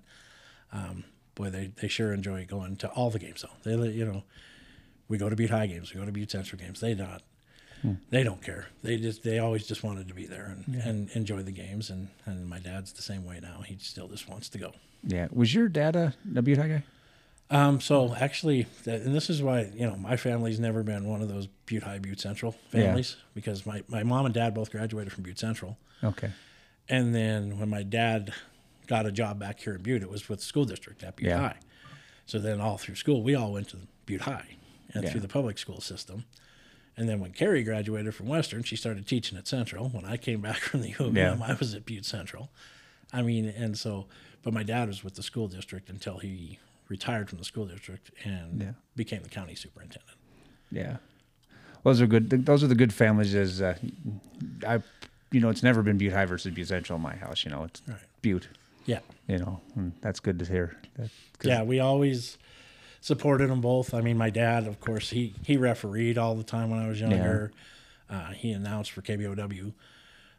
um, boy, they they sure enjoy going to all the games. Though they you know, we go to Butte High games, we go to Butte Central games. They not. They don't care. They just they always just wanted to be there and, Yeah. and enjoy the games and, and my dad's the same way now. He still just wants to go. Yeah, was your dad a, a Butte High guy? Um, so actually, that, and this is why you know my family's never been one of those Butte High, Butte Central Yeah. families because my, my mom and dad both graduated from Butte Central, Okay. and then when my dad got a job back here in Butte, it was with the school district at Butte Yeah. High. So then all through school, we all went to Butte High and Yeah. through the public school system. And then when Carrie graduated from Western, she started teaching at Central. When I came back from the U of Yeah. M, I was at Butte Central. I mean, and so, but my dad was with the school district until he retired from the school district and Yeah. became the county superintendent. Yeah, those are good. Those are the good families. As uh, I, you know, it's never been Butte High versus Butte Central in my house. You know, it's Right. Butte. Yeah. You know, and that's good to hear. That, Yeah, we always supported them both. I mean, my dad, of course, he he refereed all the time when I was younger. Uh, he announced for KBOW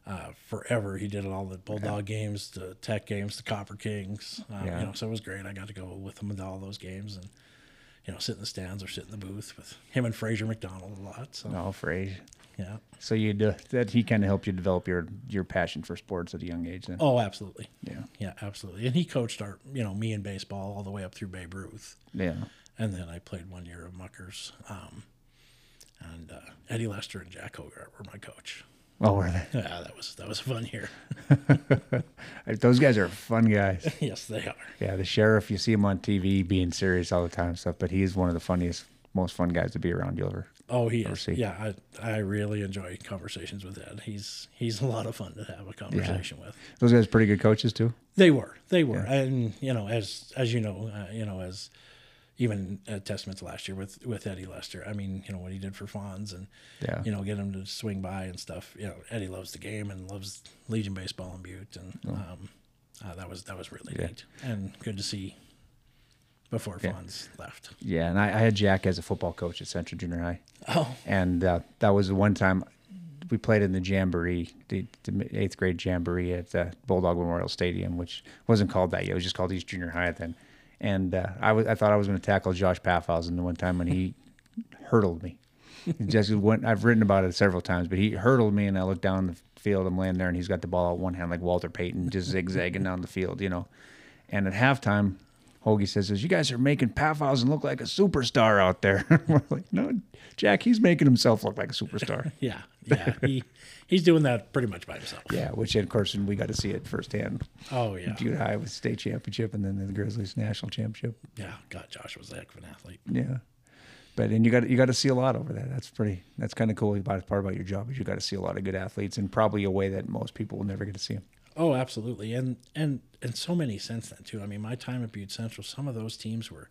uh, forever. He did all the Bulldog games, the Tech games, the Copper Kings. Uh, Yeah. You know, so it was great. I got to go with him at all those games and you know sit in the stands or sit in the booth with him and Fraser McDonald a lot. So No, Fraser. yeah. So you uh, that he kind of helped you develop your your passion for sports at a young age. Then. Oh, absolutely. Yeah. Yeah, absolutely. And he coached our, you know, me in baseball all the way up through Babe Ruth. Yeah. And then I played one year of Muckers. Um, and uh, Eddie Lester and Jack Hogarth were my coach. Oh, were they? Yeah, that was that was fun year. Those guys are fun guys. yes, they are. Yeah, the sheriff. You see him on TV being serious all the time and stuff, but he's one of the funniest most fun guys to be around you'll ever. Oh, he ever is. see. Yeah, I, I really enjoy conversations with Ed. He's he's a lot of fun to have a conversation with. Those guys pretty good coaches too. They were, they were, and you know, as as you know, uh, you know, as even at Testaments last year with with Eddie Lester. I mean, you know what he did for Fonz, and Yeah. you know, get him to swing by and stuff. You know, Eddie loves the game and loves Legion baseball in Butte, and um, uh, that was that was really Oh. Yeah. neat and good to see. Before Yeah. Fonz left. Yeah, and I, I had Jack as a football coach at Central Junior High. Oh. and uh, that was the one time we played in the jamboree, the, the eighth grade jamboree at the Bulldog Memorial Stadium, which wasn't called that yet. It was just called East Junior High at then. And uh, I was I thought I was going to tackle Josh Paffhausen the one time, when he hurdled me. Just went. I've written about it several times, but he hurdled me, and I looked down the field. I'm laying there, and he's got the ball out one hand like Walter Payton, just zigzagging down the field, you know. And at halftime, Hoagie says, "You guys are making Paffhausen look like a superstar out there." We're like, "No, Jack, he's making himself look like a superstar." Yeah, yeah, he he's doing that pretty much by himself. yeah, which of course we got to see it firsthand. Oh, yeah. High with state championship, and then the Grizzlies national championship. Yeah, God, Josh was a heck of an athlete. Yeah. But and you got you got to see a lot over there. That's pretty. That's kind of cool about part about your job is you got to see a lot of good athletes in probably a way that most people will never get to see them. Oh, absolutely, and and and so many since then too. I mean, my time at Butte Central, some of those teams were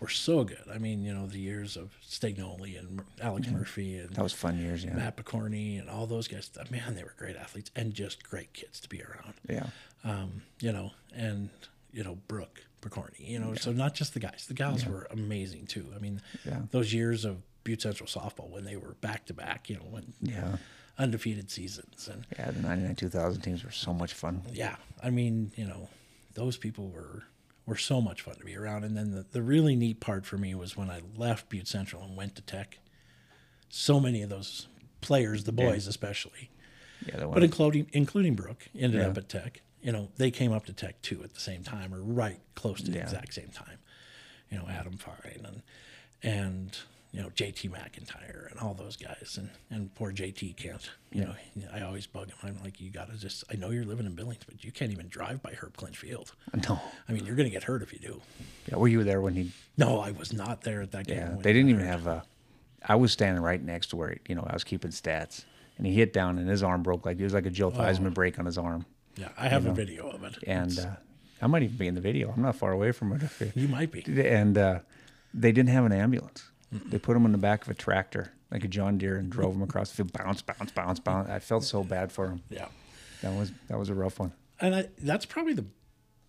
were so good. I mean, you know, the years of Stagnoli and Alex Mhm. Murphy and That was fun years, yeah. Matt Picorni and all those guys. Man, they were great athletes and just great kids to be around. Yeah. Um, you know, and you know Brooke Picorni. You know, so not just the guys. The gals Yeah. were amazing too. I mean, Yeah. those years of Butte Central softball when they were back to back. You know, when Yeah. Undefeated seasons and Yeah, the '99 2000 teams were so much fun. yeah, I mean, you know, those people were were so much fun to be around. And then the, the really neat part for me was when I left Butte Central and went to Tech. So many of those players, the Yeah. boys especially, Yeah, but including including Brooke, ended Yeah. up at Tech. You know, they came up to Tech too at the same time, or right close to the exact same time. You know, Adam Fine and and you know JT McIntyre and all those guys, and and poor JT can't. You know, I always bug him. I'm like, you got to just. I know you're living in Billings, but you can't even drive by Herb Klindt Field. No. I mean, you're going to get hurt if you do. Yeah, were you there when he? No, I was not there at that game. Yeah, they didn't even hurt. have a. I was standing right next to where you know I was keeping stats, and he hit down, and his arm broke like it was like a Joe Oh. Theismann break on his arm. Yeah, I have you a video of it. and uh, I might even be in the video. I'm not far away from it. You might be. And uh, they didn't have an ambulance. They put him in the back of a tractor, like a John Deere, and drove him across the field. Bounce, bounce, bounce, bounce. I felt so bad for him. Yeah. that was that was a rough one. and I, that's probably the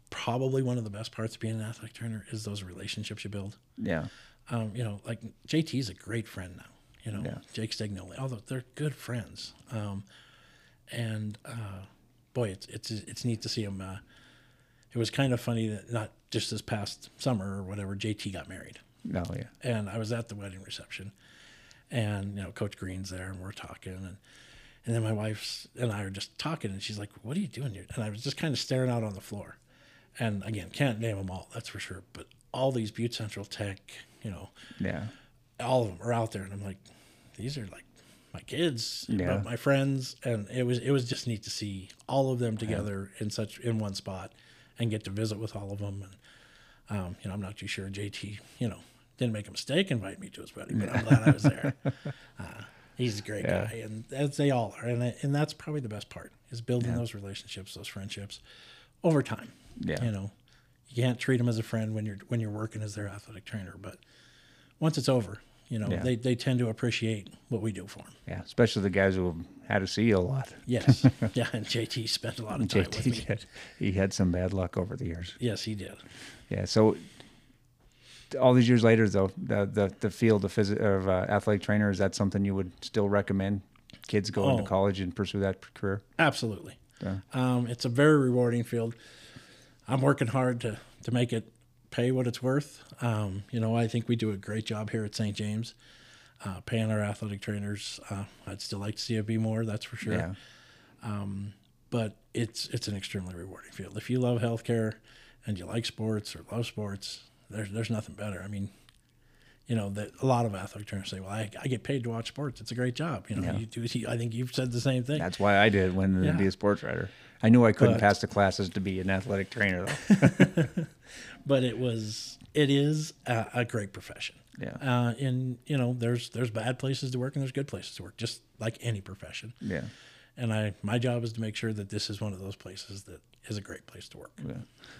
probably one of the best parts of being an athletic trainer is those relationships you build. Yeah. Um, you know, like JT is a great friend now. You know, Yeah. Jake Stagnoli, although they're good friends. Um, and uh, boy, it's it's it's neat to see him. Uh, it was kind of funny that not just this past summer or whatever, JT got married. Oh yeah. And I was at the wedding reception, and you know, Coach Green's there, and we're talking, and and then my wife and I are just talking, and she's like, "What are you doing here?" And I was just kind of staring out on the floor, and again, can't name them all, that's for sure, but all these Butte Central Tech, you know, Yeah. all of them are out there, and I'm like, these are like my kids, Yeah. my friends, and it was it was just neat to see all of them together in such in one spot, and get to visit with all of them, and um, you know, I'm not too sure JT, you know, didn't make a mistake inviting me to his wedding, but I'm glad I was there. Uh, he's a great Yeah. guy, and as they all are, and and that's probably the best part is building Yeah. those relationships, those friendships, over time. Yeah. you know, you can't treat them as a friend when you're when you're working as their athletic trainer, but once it's over, you know, Yeah. they, they tend to appreciate what we do for them. Yeah, especially the guys who have had to see you a lot. Yes. yeah. And JT spent a lot of time with me. JT did. He had some bad luck over the years. Yes, he did. Yeah. So all these years later, though, the the, the field of, phys- of uh, athletic trainer is that something you would still recommend kids go into Oh. college and pursue that career? Absolutely. Yeah. Um, it's a very rewarding field. I'm working hard to, to make it pay what it's worth. Um, you know, I think we do a great job here at St. James, uh, paying our athletic trainers. Uh, I'd still like to see it be more, that's for sure. Yeah. Um, but it's it's an extremely rewarding field. If you love healthcare and you like sports or love sports, there's there's nothing better. I mean, you know, that a lot of athletic trainers say, "Well, I, I get paid to watch sports. It's a great job." You know, Yeah. you do. I think you've said the same thing. That's why I did when Yeah. to be a sports writer. I knew I couldn't But- pass the classes to be an athletic trainer, though. but it was it is a, a great profession Yeah. Uh, and you know, there's there's bad places to work and there's good places to work, just like any profession. Yeah. And I my job is to make sure that this is one of those places that is a great place to work. Yeah.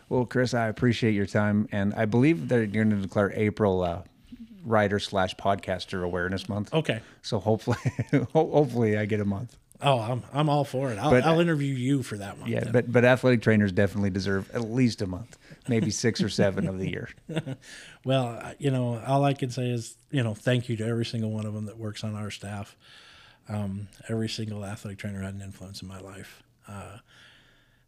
Well, Chris, I appreciate your time, and I believe that you're going to declare April uh, writer slash podcaster awareness month. Okay. So hopefully, hopefully, I get a month. Oh, I'm I'm all for it. I'll, But- I'll interview you for that one. Yeah, but but athletic trainers definitely deserve at least a month, maybe six or seven of the year. well, you know, all I can say is, you know, thank you to every single one of them that works on our staff. Um, every single athletic trainer had an influence in my life. Uh,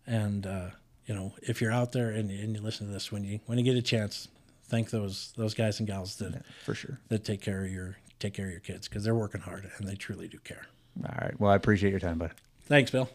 and uh, you know, if you're out there and, and you listen to this when you when you get a chance, thank those those guys and gals that yeah, for sure that take care of your take care of your kids because they're working hard and they truly do care. All right. Well, I appreciate your time, bud. Thanks, Bill.